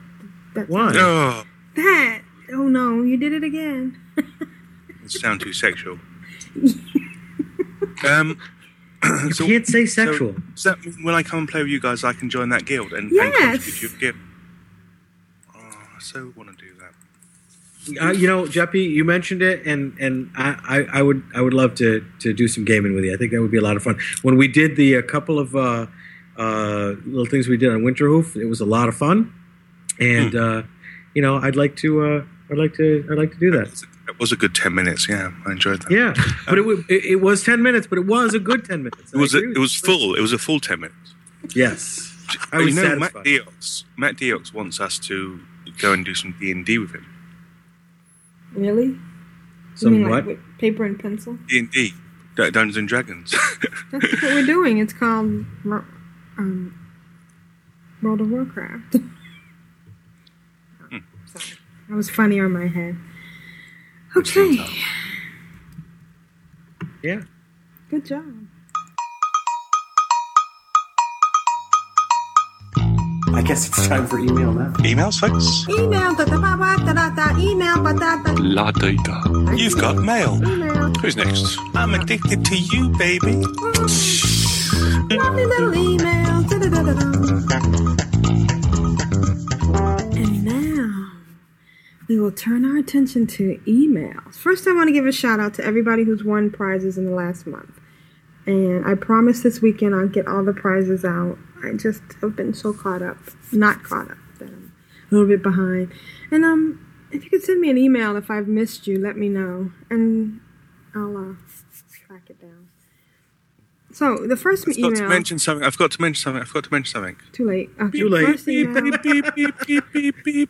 That Why? Oh, That oh no, you did it again. [laughs] it sounds too sexual. [laughs] um, [clears throat] You can't say sexual. So, does that mean when I come and play with you guys, I can join that guild and, and Yes. contribute to your guild? Oh, I so want to do that. Uh, you know, Jeppy, you mentioned it, and and I, I, I would I would love to to do some gaming with you. I think that would be a lot of fun. When we did the a couple of uh, uh, little things we did on Winterhoof, it was a lot of fun, and uh, you know, I'd like to uh, I'd like to I'd like to do that. It was a good ten minutes. Yeah, I enjoyed that. Yeah, but it, wa- it, it was ten minutes, but it was a good ten minutes. It was a, it was full. It was a full ten minutes. Yes, I was you know, Matt satisfied. Diox, Matt Diox wants us to go and do some D and D with him. Really? You Some mean what? like with paper and pencil? D and D, Dungeons and Dragons. [laughs] That's what we're doing. It's called um, World of Warcraft. [laughs] Hmm. Sorry. That was funny on my head. Okay. Yeah. Good job. Guess it's time for email now. Emails, folks. Email, da da ba ba da da da, email, ba da da. La data. You've got mail. Email. Who's next? I'm addicted to you, baby. Mm. Lovely little email. Da da da da da. And now we will turn our attention to emails. First, I want to give a shout out to everybody who's won prizes in the last month. And I promise this weekend I'll get all the prizes out. I just have been so caught up, not caught up, that I'm a little bit behind. And um, if you could send me an email if I've missed you, let me know, and I'll uh, track it down. So the first I forgot to email. mention something. I forgot to mention something. I forgot to mention something. Too late. Okay, Too late. First Beep, beep, beep, beep, beep, beep, beep.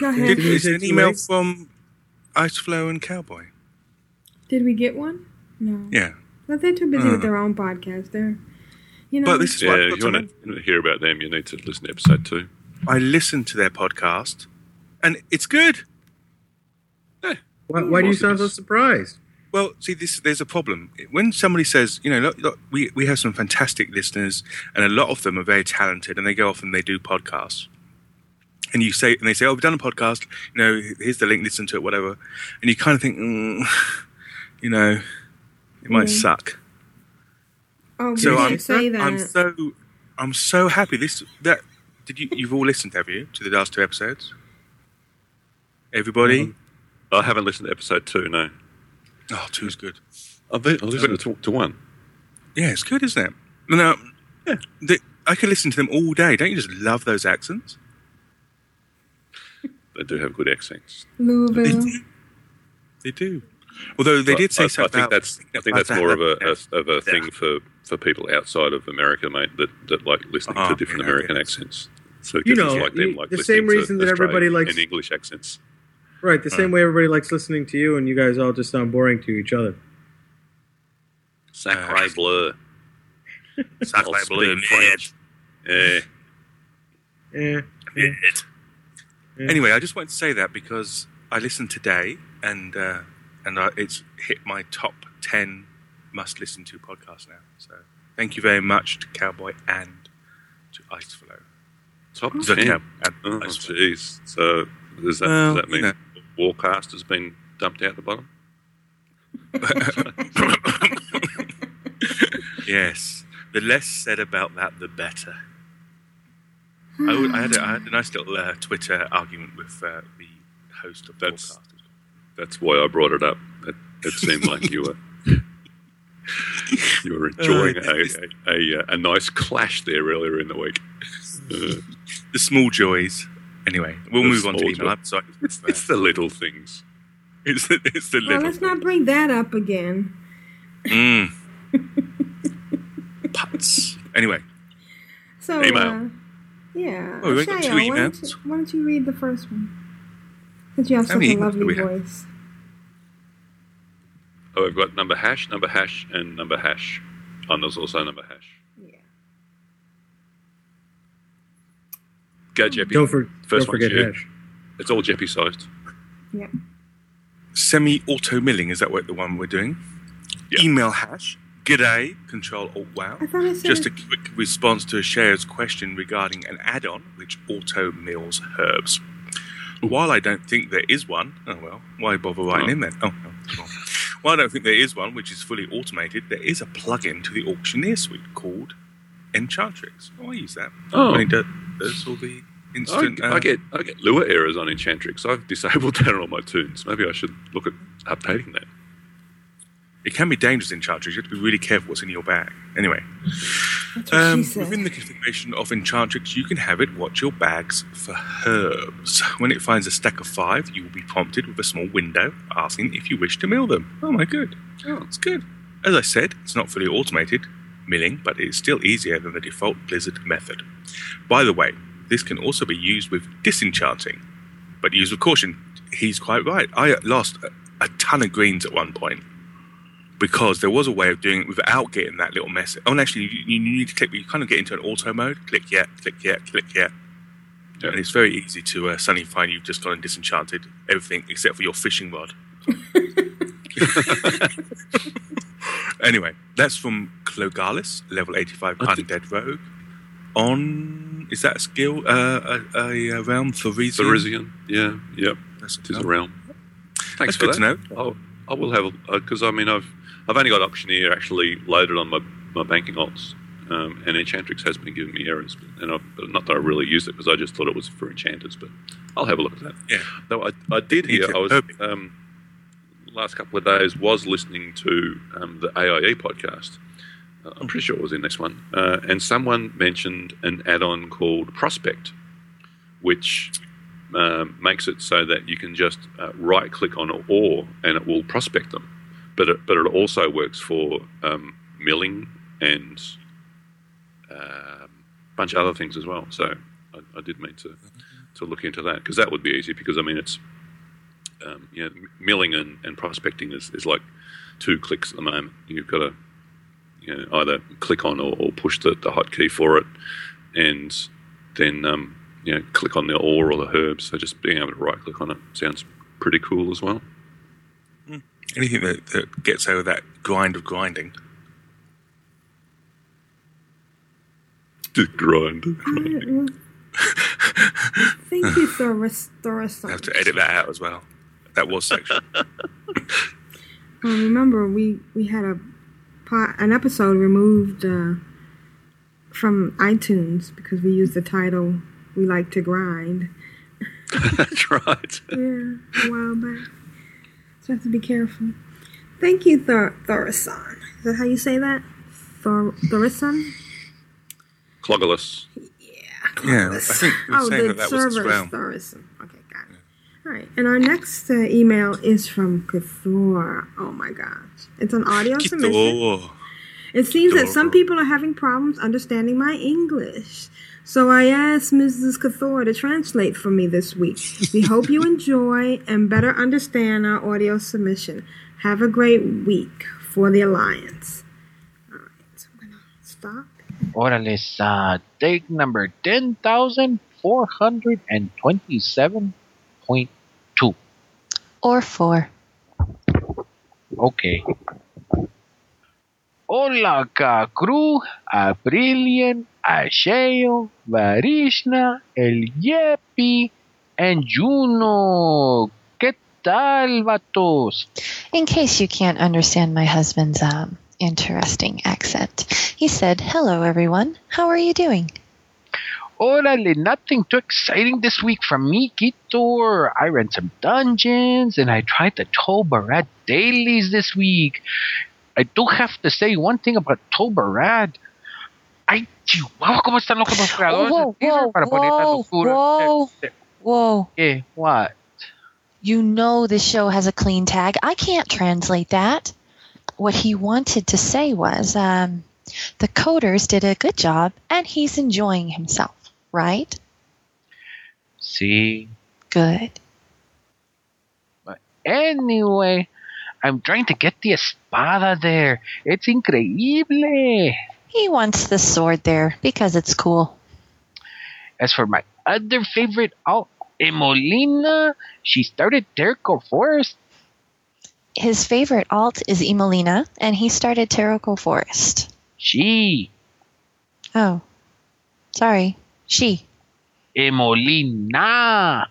Go Did ahead. you we say get an email late? from Iceflow and Cowboy? Did we get one? No. Yeah. But they're too busy with Uh. their own podcast. They're, you know. But this is what Yeah, I've if got you to want to hear about them, you need to listen to episode two. I listened to their podcast, and it's good. Why, why do you sound so surprised? Well, see, this there's a problem when somebody says, you know, look, look, we we have some fantastic listeners, and a lot of them are very talented, and they go off and they do podcasts. And you say, and they say, oh, we've done a podcast. You know, here's the link. Listen to it, whatever. And you kind of think, mm, [laughs] you know, it might Mm. suck. Oh, So you I'm didn't say that. I'm so I'm so happy. This that did you you've all listened, have you, to the last two episodes? Everybody. I haven't listened to episode two. No, Oh, two's good. I've, I've listened to, to one. Yeah, it's good, isn't it? No, yeah. The, I could listen to them all day. Don't you just love those accents? They do have good accents. They Louisville. do. They do. Although they did say I, I something think that's I think that's more of a, a [laughs] of a thing for, for people outside of America, mate. That, that like listening Oh, to different yeah, American accents. So You know, like them like the same reason that Australian everybody likes- and English accents. Right, the same way everybody likes listening to you, and you guys all just sound boring to each other. Sacre bleu. [laughs] Sacre I'll bleu, speak French. Yeah. Eh. Yeah. Anyway, I just wanted to say that because I listened today, and uh, and uh, it's hit my top ten must listen to podcasts now. So thank you very much to Cowboy and to Iceflow. Top So, ten. yeah, and Oh, jeez. So does that, Well, does that you mean know. Warcast has been dumped out the bottom? [laughs] yes, the less said about that, the better. I had, a, I had a nice little uh, Twitter argument with uh, the host of That's- Warcast. That's why I brought it up. It, it seemed like you were you were enjoying Uh, a, a, a, a nice clash there earlier in the week. Uh, The small joys. Anyway, we'll The move on to email. joy. I'm sorry. it's, it's the little things. It's the, it's the Well, little. let's not bring that up again. Mm. [laughs] Putts. Anyway, So, Email. Uh, yeah. Oh, we got two Shayo, why, don't emails. you, why don't you read the first one? Since you have How such a lovely we have? Oh, we've got number hash, number hash, and number hash. And there's also number hash. Yeah. Go, Jeppy. Don't, for, First don't forget you. Hash. It's all Jeppy sized. Yeah. semi-auto milling is that what the one we're doing? Yeah. Email hash. G'day. Control Alt Wow. I thought I said Just a quick response to Share's question regarding an add-on which auto mills herbs. While I don't think there is one, oh well, why bother writing Oh. in then? Oh, oh, well. While I don't think there is one which is fully automated, there is a plugin to the Auctioneer suite called Enchantrix. Oh, I use that. Oh. When it does, all the I, instant. uh, I get I get Lua errors on Enchantrix. I've disabled [laughs] that on all my toons. Maybe I should look at updating that. It can be dangerous in Enchantrix. You have to be really careful what's in your bag. Anyway, um, within the configuration of Enchantrix, you can have it watch your bags for herbs. When it finds a stack of five, you will be prompted with a small window asking if you wish to mill them. Oh my good. Oh, it's good. As I said, it's not fully automated milling, but it is still easier than the default Blizzard method. By the way, this can also be used with disenchanting, but use with caution. he's quite right. I lost a, a ton of greens at one point because there was a way of doing it without getting that little message. Oh, and actually, you, you need to click. You kind of get into an auto mode. Click yeah, click yeah, click yeah. Yeah. And it's very easy to uh, suddenly find you've just gone and disenchanted everything except for your fishing rod. [laughs] anyway, that's from Clogalis, level 85 I think- Undead Rogue. On, is that a skill? Uh, a, a, realm? Therizian? Therizian. Yeah, yep. That's It is a realm. That's Thanks for good that. to know. I'll, I will have because I mean I've I've only got Auctioneer actually loaded on my, my banking alts, um, and Enchantrix has been giving me errors, and I've, not that I really used it because I just thought it was for enchanters, but I'll have a look at that. Yeah. Though I, I did hear. I was um, last couple of days was listening to um, the AIE podcast. Uh, I'm pretty sure it was in this one, uh, and someone mentioned an add-on called Prospect, which um, makes it so that you can just uh, right click on an ore and it will prospect them. But it, but it also works for um, milling and um, a bunch of other things as well. So I, I did mean to, to look into that because that would be easy because I mean it's um, milling and, and prospecting is, is like two clicks at the moment. You've got to you know, either click on or, or push the, the hotkey for it and then um, you know click on the ore or the herbs. So just being able to right click on it sounds pretty cool as well. Anything that, that gets over that grind of grinding. Just grind. [laughs] Thank you, Thoris. Thoris. I have to edit that out as well. That was section. Um, [laughs] remember, we we had a po- an episode removed uh, from iTunes because we used the title "We Like to Grind." [laughs] That's right. Yeah, a while back. So I have to be careful. Thank you, Thor- Thorison. Is that how you say that? Thor- Thorison? Clogulus. yeah, I think we were Oh, saying the that that was server his is realm. Thorison. Okay, got it. All right, and our next uh, email is from Cathor. Oh my gosh, it's an audio submission. It seems that some people are having problems understanding my English. So I asked Mrs. Cathor to translate for me this week. We [laughs] hope you enjoy and better understand our audio submission. Have a great week for the Alliance. All right, so I'm going to stop. Orales, uh, take number 10,427.2. Or four. Okay. Hola, ka crew, Aprillian, Asheo, Varishna, El Yepi, and Juno. ¿Qué tal, vatos? In case you can't understand my husband's um, interesting accent, he said, Hello, everyone. How are you doing? Orale, nothing too exciting this week from me, Kitor. I ran some dungeons and I tried the Tol Barad dailies this week. I do have to say one thing about Tol Barad. Ay, chihuahua, ¿cómo están los creadores Whoa, de Twitter whoa, poner la whoa, locura? whoa. Eh, eh, Whoa. eh, what? You know this show has a clean tag. I can't translate that. What he wanted to say was um, the coders did a good job and he's enjoying himself, right? See. Good. But anyway, I'm trying to get the espada there. It's increíble. He wants the sword there because it's cool. As for my other favorite alt, Emolina, she started Terokkar Forest. His favorite alt is Emolina, and he started Terokkar Forest. She, Oh, sorry. She. Emolina.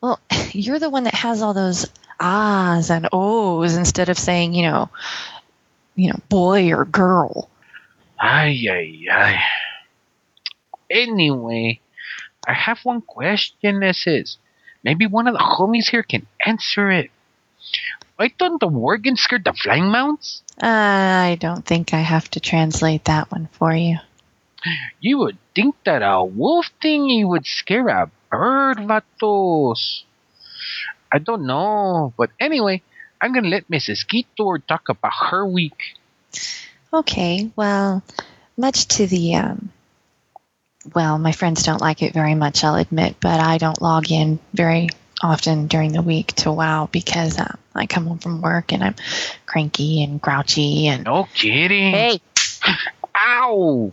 Well, [laughs] you're the one that has all those ahs and ohs instead of saying, you know, you know, boy or girl. Ay, ay, ay. Anyway, I have one question that is. maybe one of the homies here can answer it. Why don't the Worgen scared the flying mounts? Uh, I don't think I have to translate that one for you. You would think that a wolf thingy would scare a bird, vatos. I don't know, but anyway, I'm gonna let Mrs. Kitor talk about her week. Okay, well, much to the um well, my friends don't like it very much, I'll admit, but I don't log in very often during the week to WoW because uh, I come home from work and I'm cranky and grouchy and. No kidding. Hey. [laughs] Ow!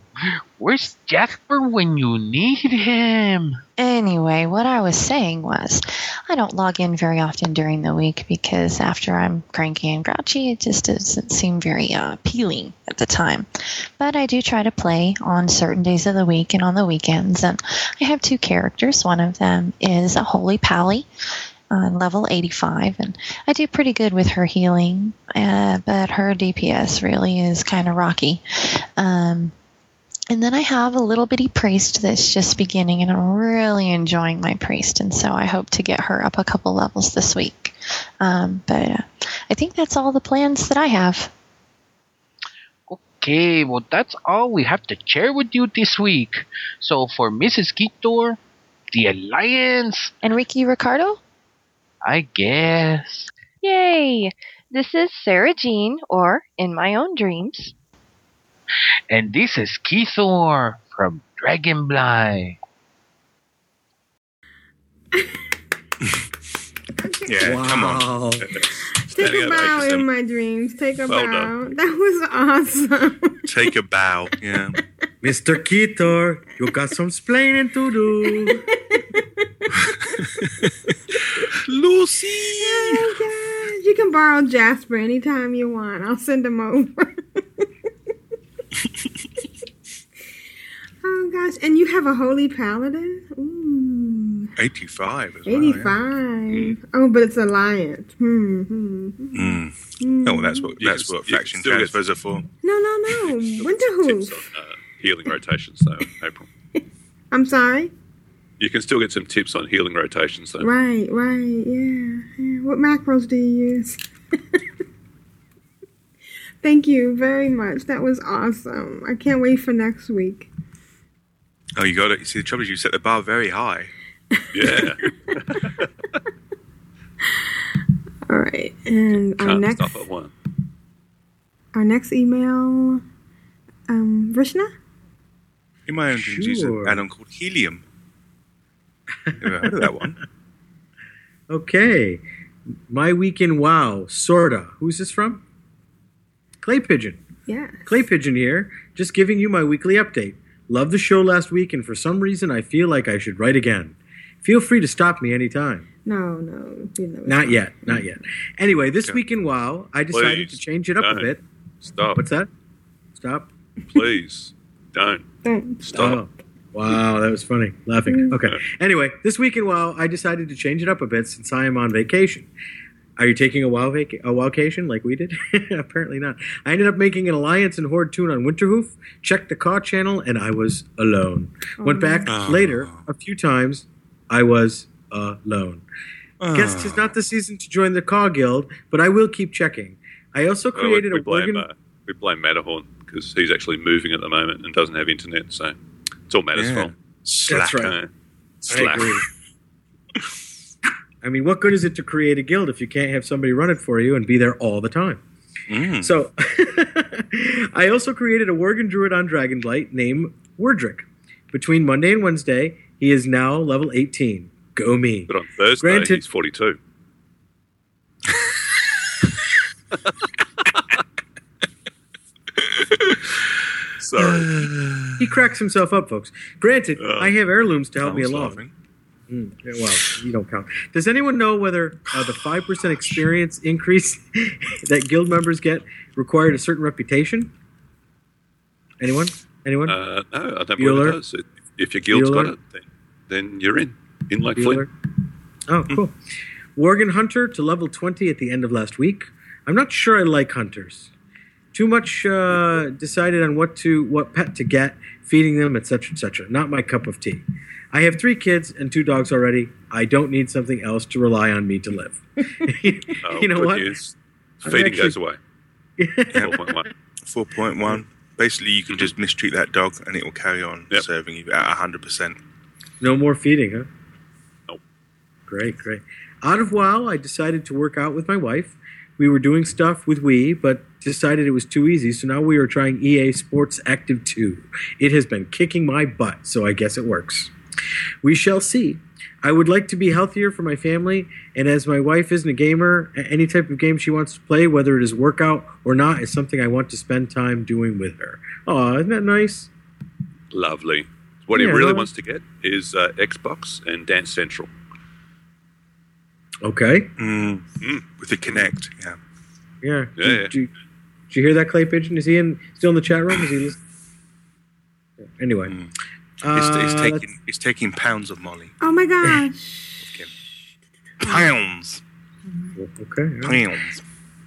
Where's Jasper when you need him? Anyway, what I was saying was, I don't log in very often during the week because after I'm cranky and grouchy, it just doesn't seem very uh, appealing at the time. But I do try to play on certain days of the week and on the weekends. And I have two characters. One of them is a Holy Pally. On level 85, and I do pretty good with her healing, uh, but her DPS really is kind of rocky. Um, and then I have a little bitty priest that's just beginning, and I'm really enjoying my priest, and so I hope to get her up a couple levels this week. Um, but uh, I think that's all the plans that I have. Okay, well, that's all we have to share with you this week. So for Mrs. Kitor, the Alliance, Enrique Ricardo? I guess. Yay! This is Sarah Jean, or In My Own Dreams. And this is Keithor from Dragonfly. [laughs] Yeah, come on. Wow. Take a bow ovation. in my dreams. Take a Well bow. done. [laughs] That was awesome. Take a bow. Yeah. [laughs] Mr. Keetor, you got some splaining to do. [laughs] Lucy! Oh, gosh. You can borrow Jasper anytime you want. I'll send him over. oh, gosh. And you have a holy paladin? Ooh. 85 as well. 85. Oh, but it's Alliance. Hmm, hmm. Mm. Hmm. Oh, well, that's what You that's can- what faction still get- transfers are for. No, no, no. Winterhoof. [laughs] Tips uh, healing rotations, though, April. [laughs] I'm sorry? You can still get some tips on healing rotations, though. Right, right. Yeah. yeah. What macros do you use? [laughs] Thank you very much. That was awesome. I can't wait for next week. Oh, you got it. You see, the trouble is you set the bar very high. Yeah. [laughs] All right. And our Can't next stop at one. our next email um Vrishna? In my own dreams, there's an Sure. add-on called helium. Never heard of that one. [laughs] Okay. My week in WoW, sorta. Who's this from? Clay Pigeon. Yeah. Clay Pigeon here, just giving you my weekly update. Loved the show last week, and for some reason, I feel like I should write again. Feel free to stop me anytime. No, no. You know, Not yet, not yet. Anyway, this Okay. week in WoW, I decided Please, to change it up don't. a bit. Stop. What's that? Stop. Please. Don't. Don't. Stop. Oh. Wow, that was funny. Laughing. Mm. Okay. Anyway, this week in WoW, I decided to change it up a bit since I am on vacation. Are you taking a WoW vac- a WoWcation like we did? [laughs] Apparently not. I ended up making an Alliance and Horde toon on Winterhoof, checked the CAW channel, and I was alone. Went back Oh. later a few times. I was alone. Guess tis not the season to join the CAW guild, but I will keep checking. I also Well, we, created we a blame, Worgen- uh, we blame Matterhorn because he's actually moving at the moment and doesn't have internet, so it's all Matter's Yeah. fault. Slack. right. Uh, I agree. [laughs] I mean, what good is it to create a guild if you can't have somebody run it for you and be there all the time? Mm. So, [laughs] I also created a Worgen Druid on Dragonblight named Wordrick. Between Monday and Wednesday, he is now level 18. Go me. But on Thursday, Granted- he's 42. [laughs] Sorry. [sighs] He cracks himself up, folks. Granted, Uh, I have heirlooms to help me along. Mm, well, you don't count. Does anyone know whether uh, the 5% experience increase [laughs] that guild members get required a certain reputation? Anyone? Anyone? Uh, no, I don't Bueller? believe it does. If- your guild's got it, then, then you're in. In like Bueller? Flint. Oh, cool. Worgen Hunter to level 20 at the end of last week. I'm not sure I like hunters. Too much uh, decided on what to what pet to get, feeding them, etc., etc. Not my cup of tea. I have three kids and two dogs already. I don't need something else to rely on me to live. [laughs] Oh, you know what? news. Feeding actually- goes away. [laughs] 4.1. 4.1. Basically, you can just mistreat that dog and it will carry on Yep. serving you at 100%. No more feeding, huh? Nope. Great, great. Out of WoW, I decided to work out with my wife. We were doing stuff with Wii, but decided it was too easy, so now we are trying EA Sports Active 2. It has been kicking my butt, so I guess it works. We shall see. I would like to be healthier for my family, and as my wife isn't a gamer, any type of game she wants to play, whether it is workout or not, is something I want to spend time doing with her. Oh, isn't that nice? Lovely. What he really well- wants to get is uh, Xbox and Dance Central. Okay. Mm, with the Kinect, yeah. Yeah. Yeah, yeah. Did, you, did you hear that, Clay Pigeon? Is he in still in the chat room? Is he listening? Anyway. He's, Uh, he's taking he's taking pounds of Molly. Oh my gosh. [laughs] Pounds. Okay. all right. Pounds.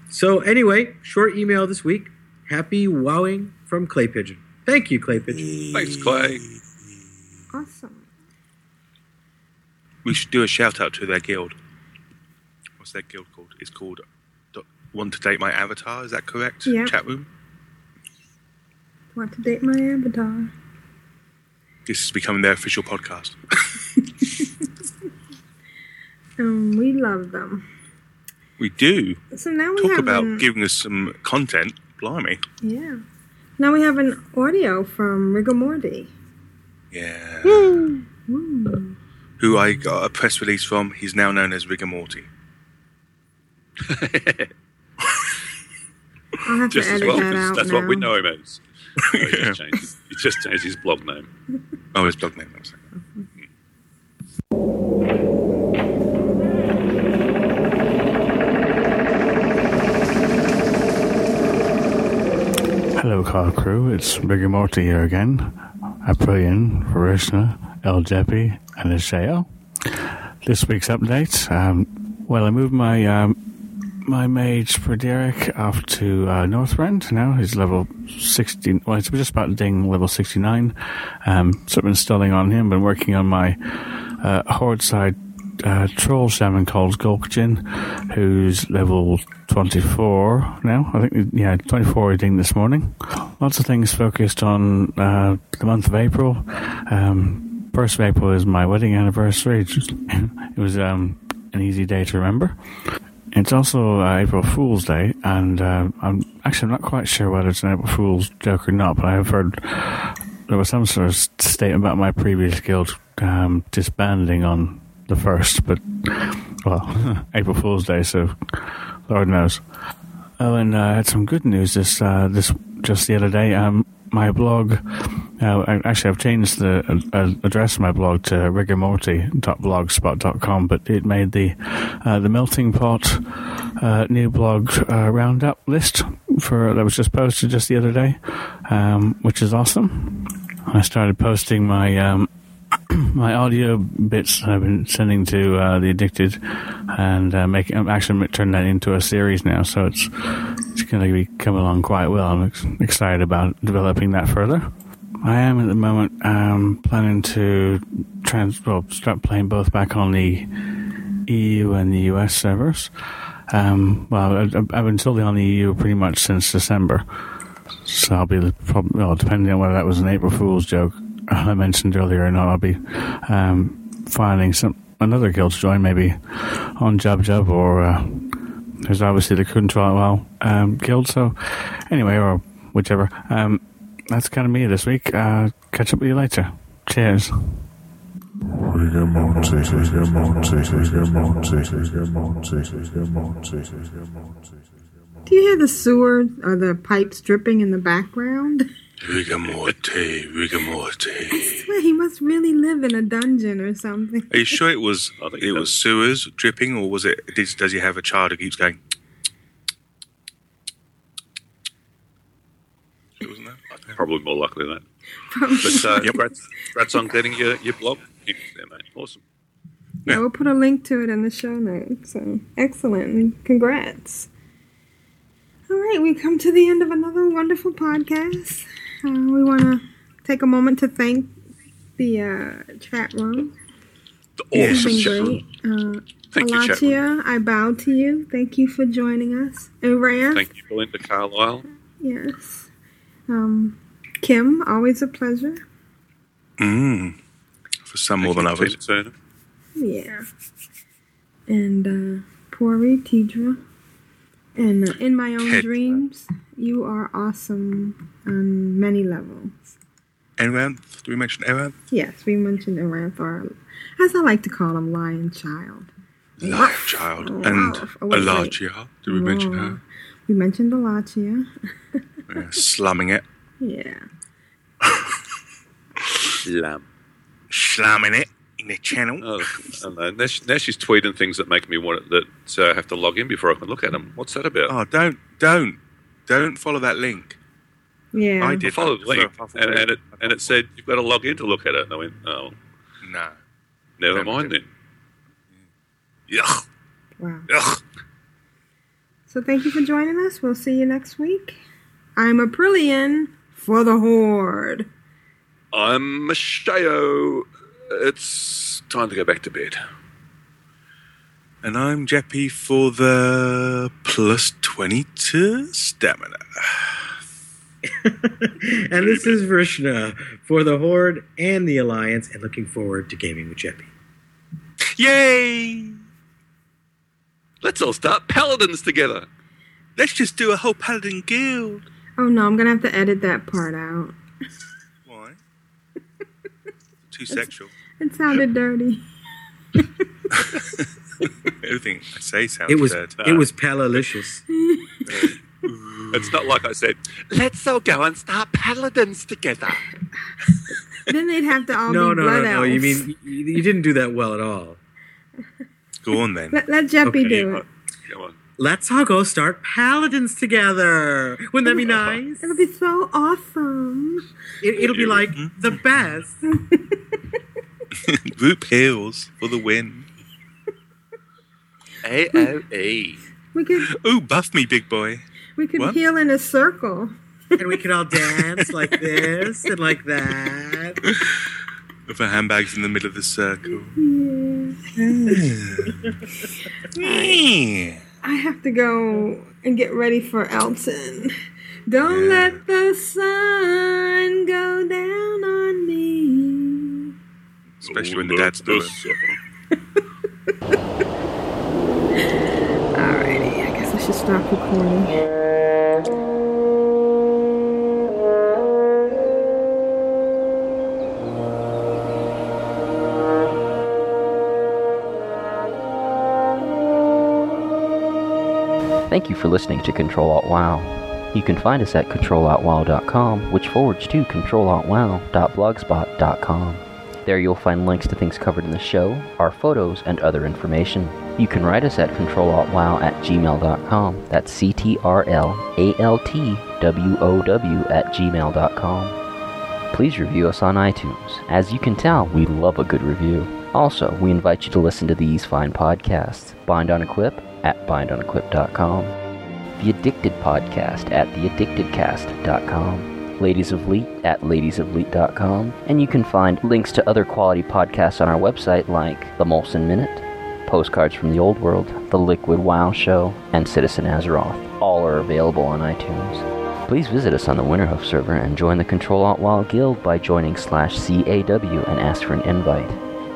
So anyway, short email this week. Happy wowing from Clay Pigeon. Thank you, Clay Pigeon. Thanks, Clay. Awesome. We should do a shout out to their guild. What's their guild called? It's called Do- Want to Date My Avatar. Is that correct? Yeah. Chat room. Want to date my avatar? This is becoming their official podcast. [laughs] Um, we love them. We do So now we talk about an, giving us some content. Blimey. yeah. Now we have an audio from Rigor Morty. Yeah. Woo. Who I got a press release from. He's now known as Rigor Morty. I'll have Just to as edit well, that 'cause out that's now. what we know him as. Oh, he, just changed, his- he just changed his blog name. Oh, his blog name. that's it. Hello, car crew. It's Rigor Morty here again. I pray in for Vrishna, El Jeppy, and Ashayo. This week's updates. Um, well, I moved my um, my mage for Derek off to uh, Northrend now. He's level 16. Well, it's just about to ding level 69. Um, so I've been installing on him. Been working on my uh, horde side uh, troll shaman called Gulkjin, who's level 24 now. I think, yeah, 24 I think this morning. Lots of things focused on uh, the month of April. Um, first of April is my wedding anniversary. [laughs] It was um, an easy day to remember. It's also uh, April Fool's Day, and uh, I'm actually not quite sure whether it's an April Fool's joke or not, but I have heard there was some sort of statement about my previous guild um, disbanding on the first, but well, [laughs] April Fool's Day, so Lord knows. Oh, and uh, I had some good news this uh, this just the other day. Um, my blog, uh, actually, I've changed the uh, address of my blog to rigormorty.blogspot.com, but it made the uh, the melting pot uh, new blog roundup list for that was just posted just the other day, um, which is awesome. I started posting my um, [clears throat] my audio bits I've been sending to uh, the addicted, and uh, making I'm actually turning that into a series now. So it's it's going to be coming along quite well. I'm ex- excited about developing that further. I am at the moment um, planning to trans well start playing both back on the EU and the US servers. Um, well, I've, I've been solely on the EU pretty much since December, so I'll be probably well, depending on whether that was an April Fool's joke I mentioned earlier not. I'll be um, finding some another guild to join, maybe on Jub Jub or uh, there's obviously the Control Well um, guild. So anyway, or whichever. Um, that's kind of me this week. Uh, catch up with you later. Cheers. Do you hear the sewer or the pipes dripping in the background? [laughs] Rigor Morty, Rigor Morty. I swear he must really live in a dungeon or something. Are you sure it was it was sewers dripping, or was it? Does, does he have a child who keeps going? Wasn't that? Probably more likely than that. But uh, congrats, congrats on getting your, your blog there, mate. Awesome. Yeah, we'll put a link to it in the show notes. So excellent. Congrats. All right, we've come to the end of another wonderful podcast. Uh, we want to take a moment to thank the uh, chat room. It's awesome been chat great. Uh, Thank you, chat room. Alatia, I bow to you. Thank you for joining us. And Rand, Thank you, Belinda Carlisle. yes. Um, Kim, always a pleasure. Mm. For some more than others. Yeah. And uh, Pori, Tidra. And uh, in my own Ted. dreams, you are awesome on many levels. Aranth? Do we mention Aranth? Yes, we mentioned Aranth, or as I like to call him, Lion Child. Lion Child. And Oh, wait, wait. Alachia. Did we mention her? We mentioned Alachia. [laughs] Yeah, slumming it. Yeah. [laughs] Lamb. Slamming it in the channel. Oh, I know. Now, she- now she's tweeting things that make me want that uh, have to log in before I can look at them. What's that about? Oh, don't, don't, don't follow that link. Yeah. I did followed the link, for half a and, and it and it said you've got to log in to look at it. And I went, oh, No. never Don't mind do then. Yuck. Wow. Yuck. So thank you for joining us. We'll see you next week. I'm Aprillian for the Horde. I'm Ashayo. It's time to go back to bed. And I'm Jeppy for the plus 22 stamina. [laughs] and this is Vrishna for the Horde and the Alliance, and looking forward to gaming with Jeppy. Yay! Let's all start paladins together. Let's just do a whole paladin guild. Oh no, I'm gonna have to edit that part out. Why? [laughs] Too sexual. It sounded dirty. [laughs] Everything I say sounds It was dirty. it was palalicious. [laughs] It's not like I said, let's all go and start paladins together. then they'd have to all no, be no, blood no, no. elves. You mean you, you didn't do that well at all. Go on then. Let, let Jeppy Okay. do it. Come on. Let's all go start paladins together. Wouldn't that be nice? It'll be so awesome. It, it'll be like mm-hmm. the best. [laughs] [laughs] Root pills for the win. [laughs] AOE. We could Ooh, buff me, big boy. we could What? heal in a circle. and we could all dance like this and like that. [laughs] With our handbags in the middle of the circle. I have to go and get ready for Elton. Don't let the sun go down on me. Especially when the dad's doing it. [laughs] Alrighty, I guess I should stop recording. Thank you for listening to Control Alt Wow. You can find us at controlaltwow.com, which forwards to controlaltwow.blogspot.com. There you'll find links to things covered in the show, our photos, and other information. You can write us at controlaltwow at gmail.com. That's C T R L A L T W O W at gmail.com. Please review us on iTunes. As you can tell, we love a good review. Also, we invite you to listen to these fine podcasts Bind on Equip at bindonequip.com, The Addicted Podcast at theaddictedcast.com, Ladies of Leet at ladiesofleet.com, and you can find links to other quality podcasts on our website like The Molson Minute, Postcards from the Old World, The Liquid Wow Show, and Citizen Azeroth. All are available on iTunes. Please visit us on the Winterhoof server and join the Control Alt Wild Guild by joining slash CAW and ask for an invite.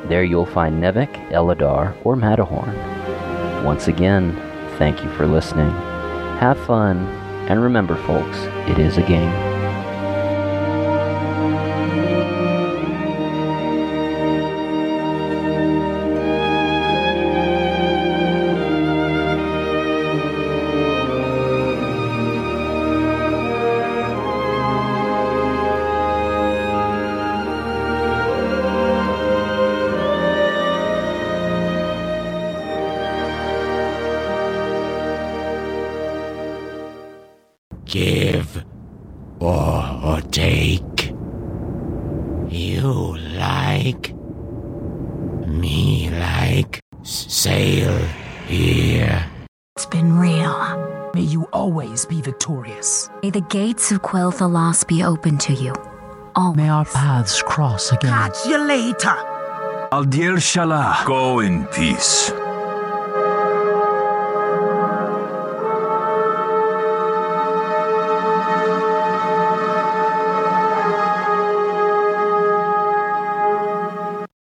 There you'll find Nevik, Eladar, or Matterhorn. Once again, thank you for listening. Have fun, and remember, folks, it is a game. Gates of Quel'Thalas be open to you. Always. May our paths cross again. Catch you later. Aldir Shalah. Go in peace.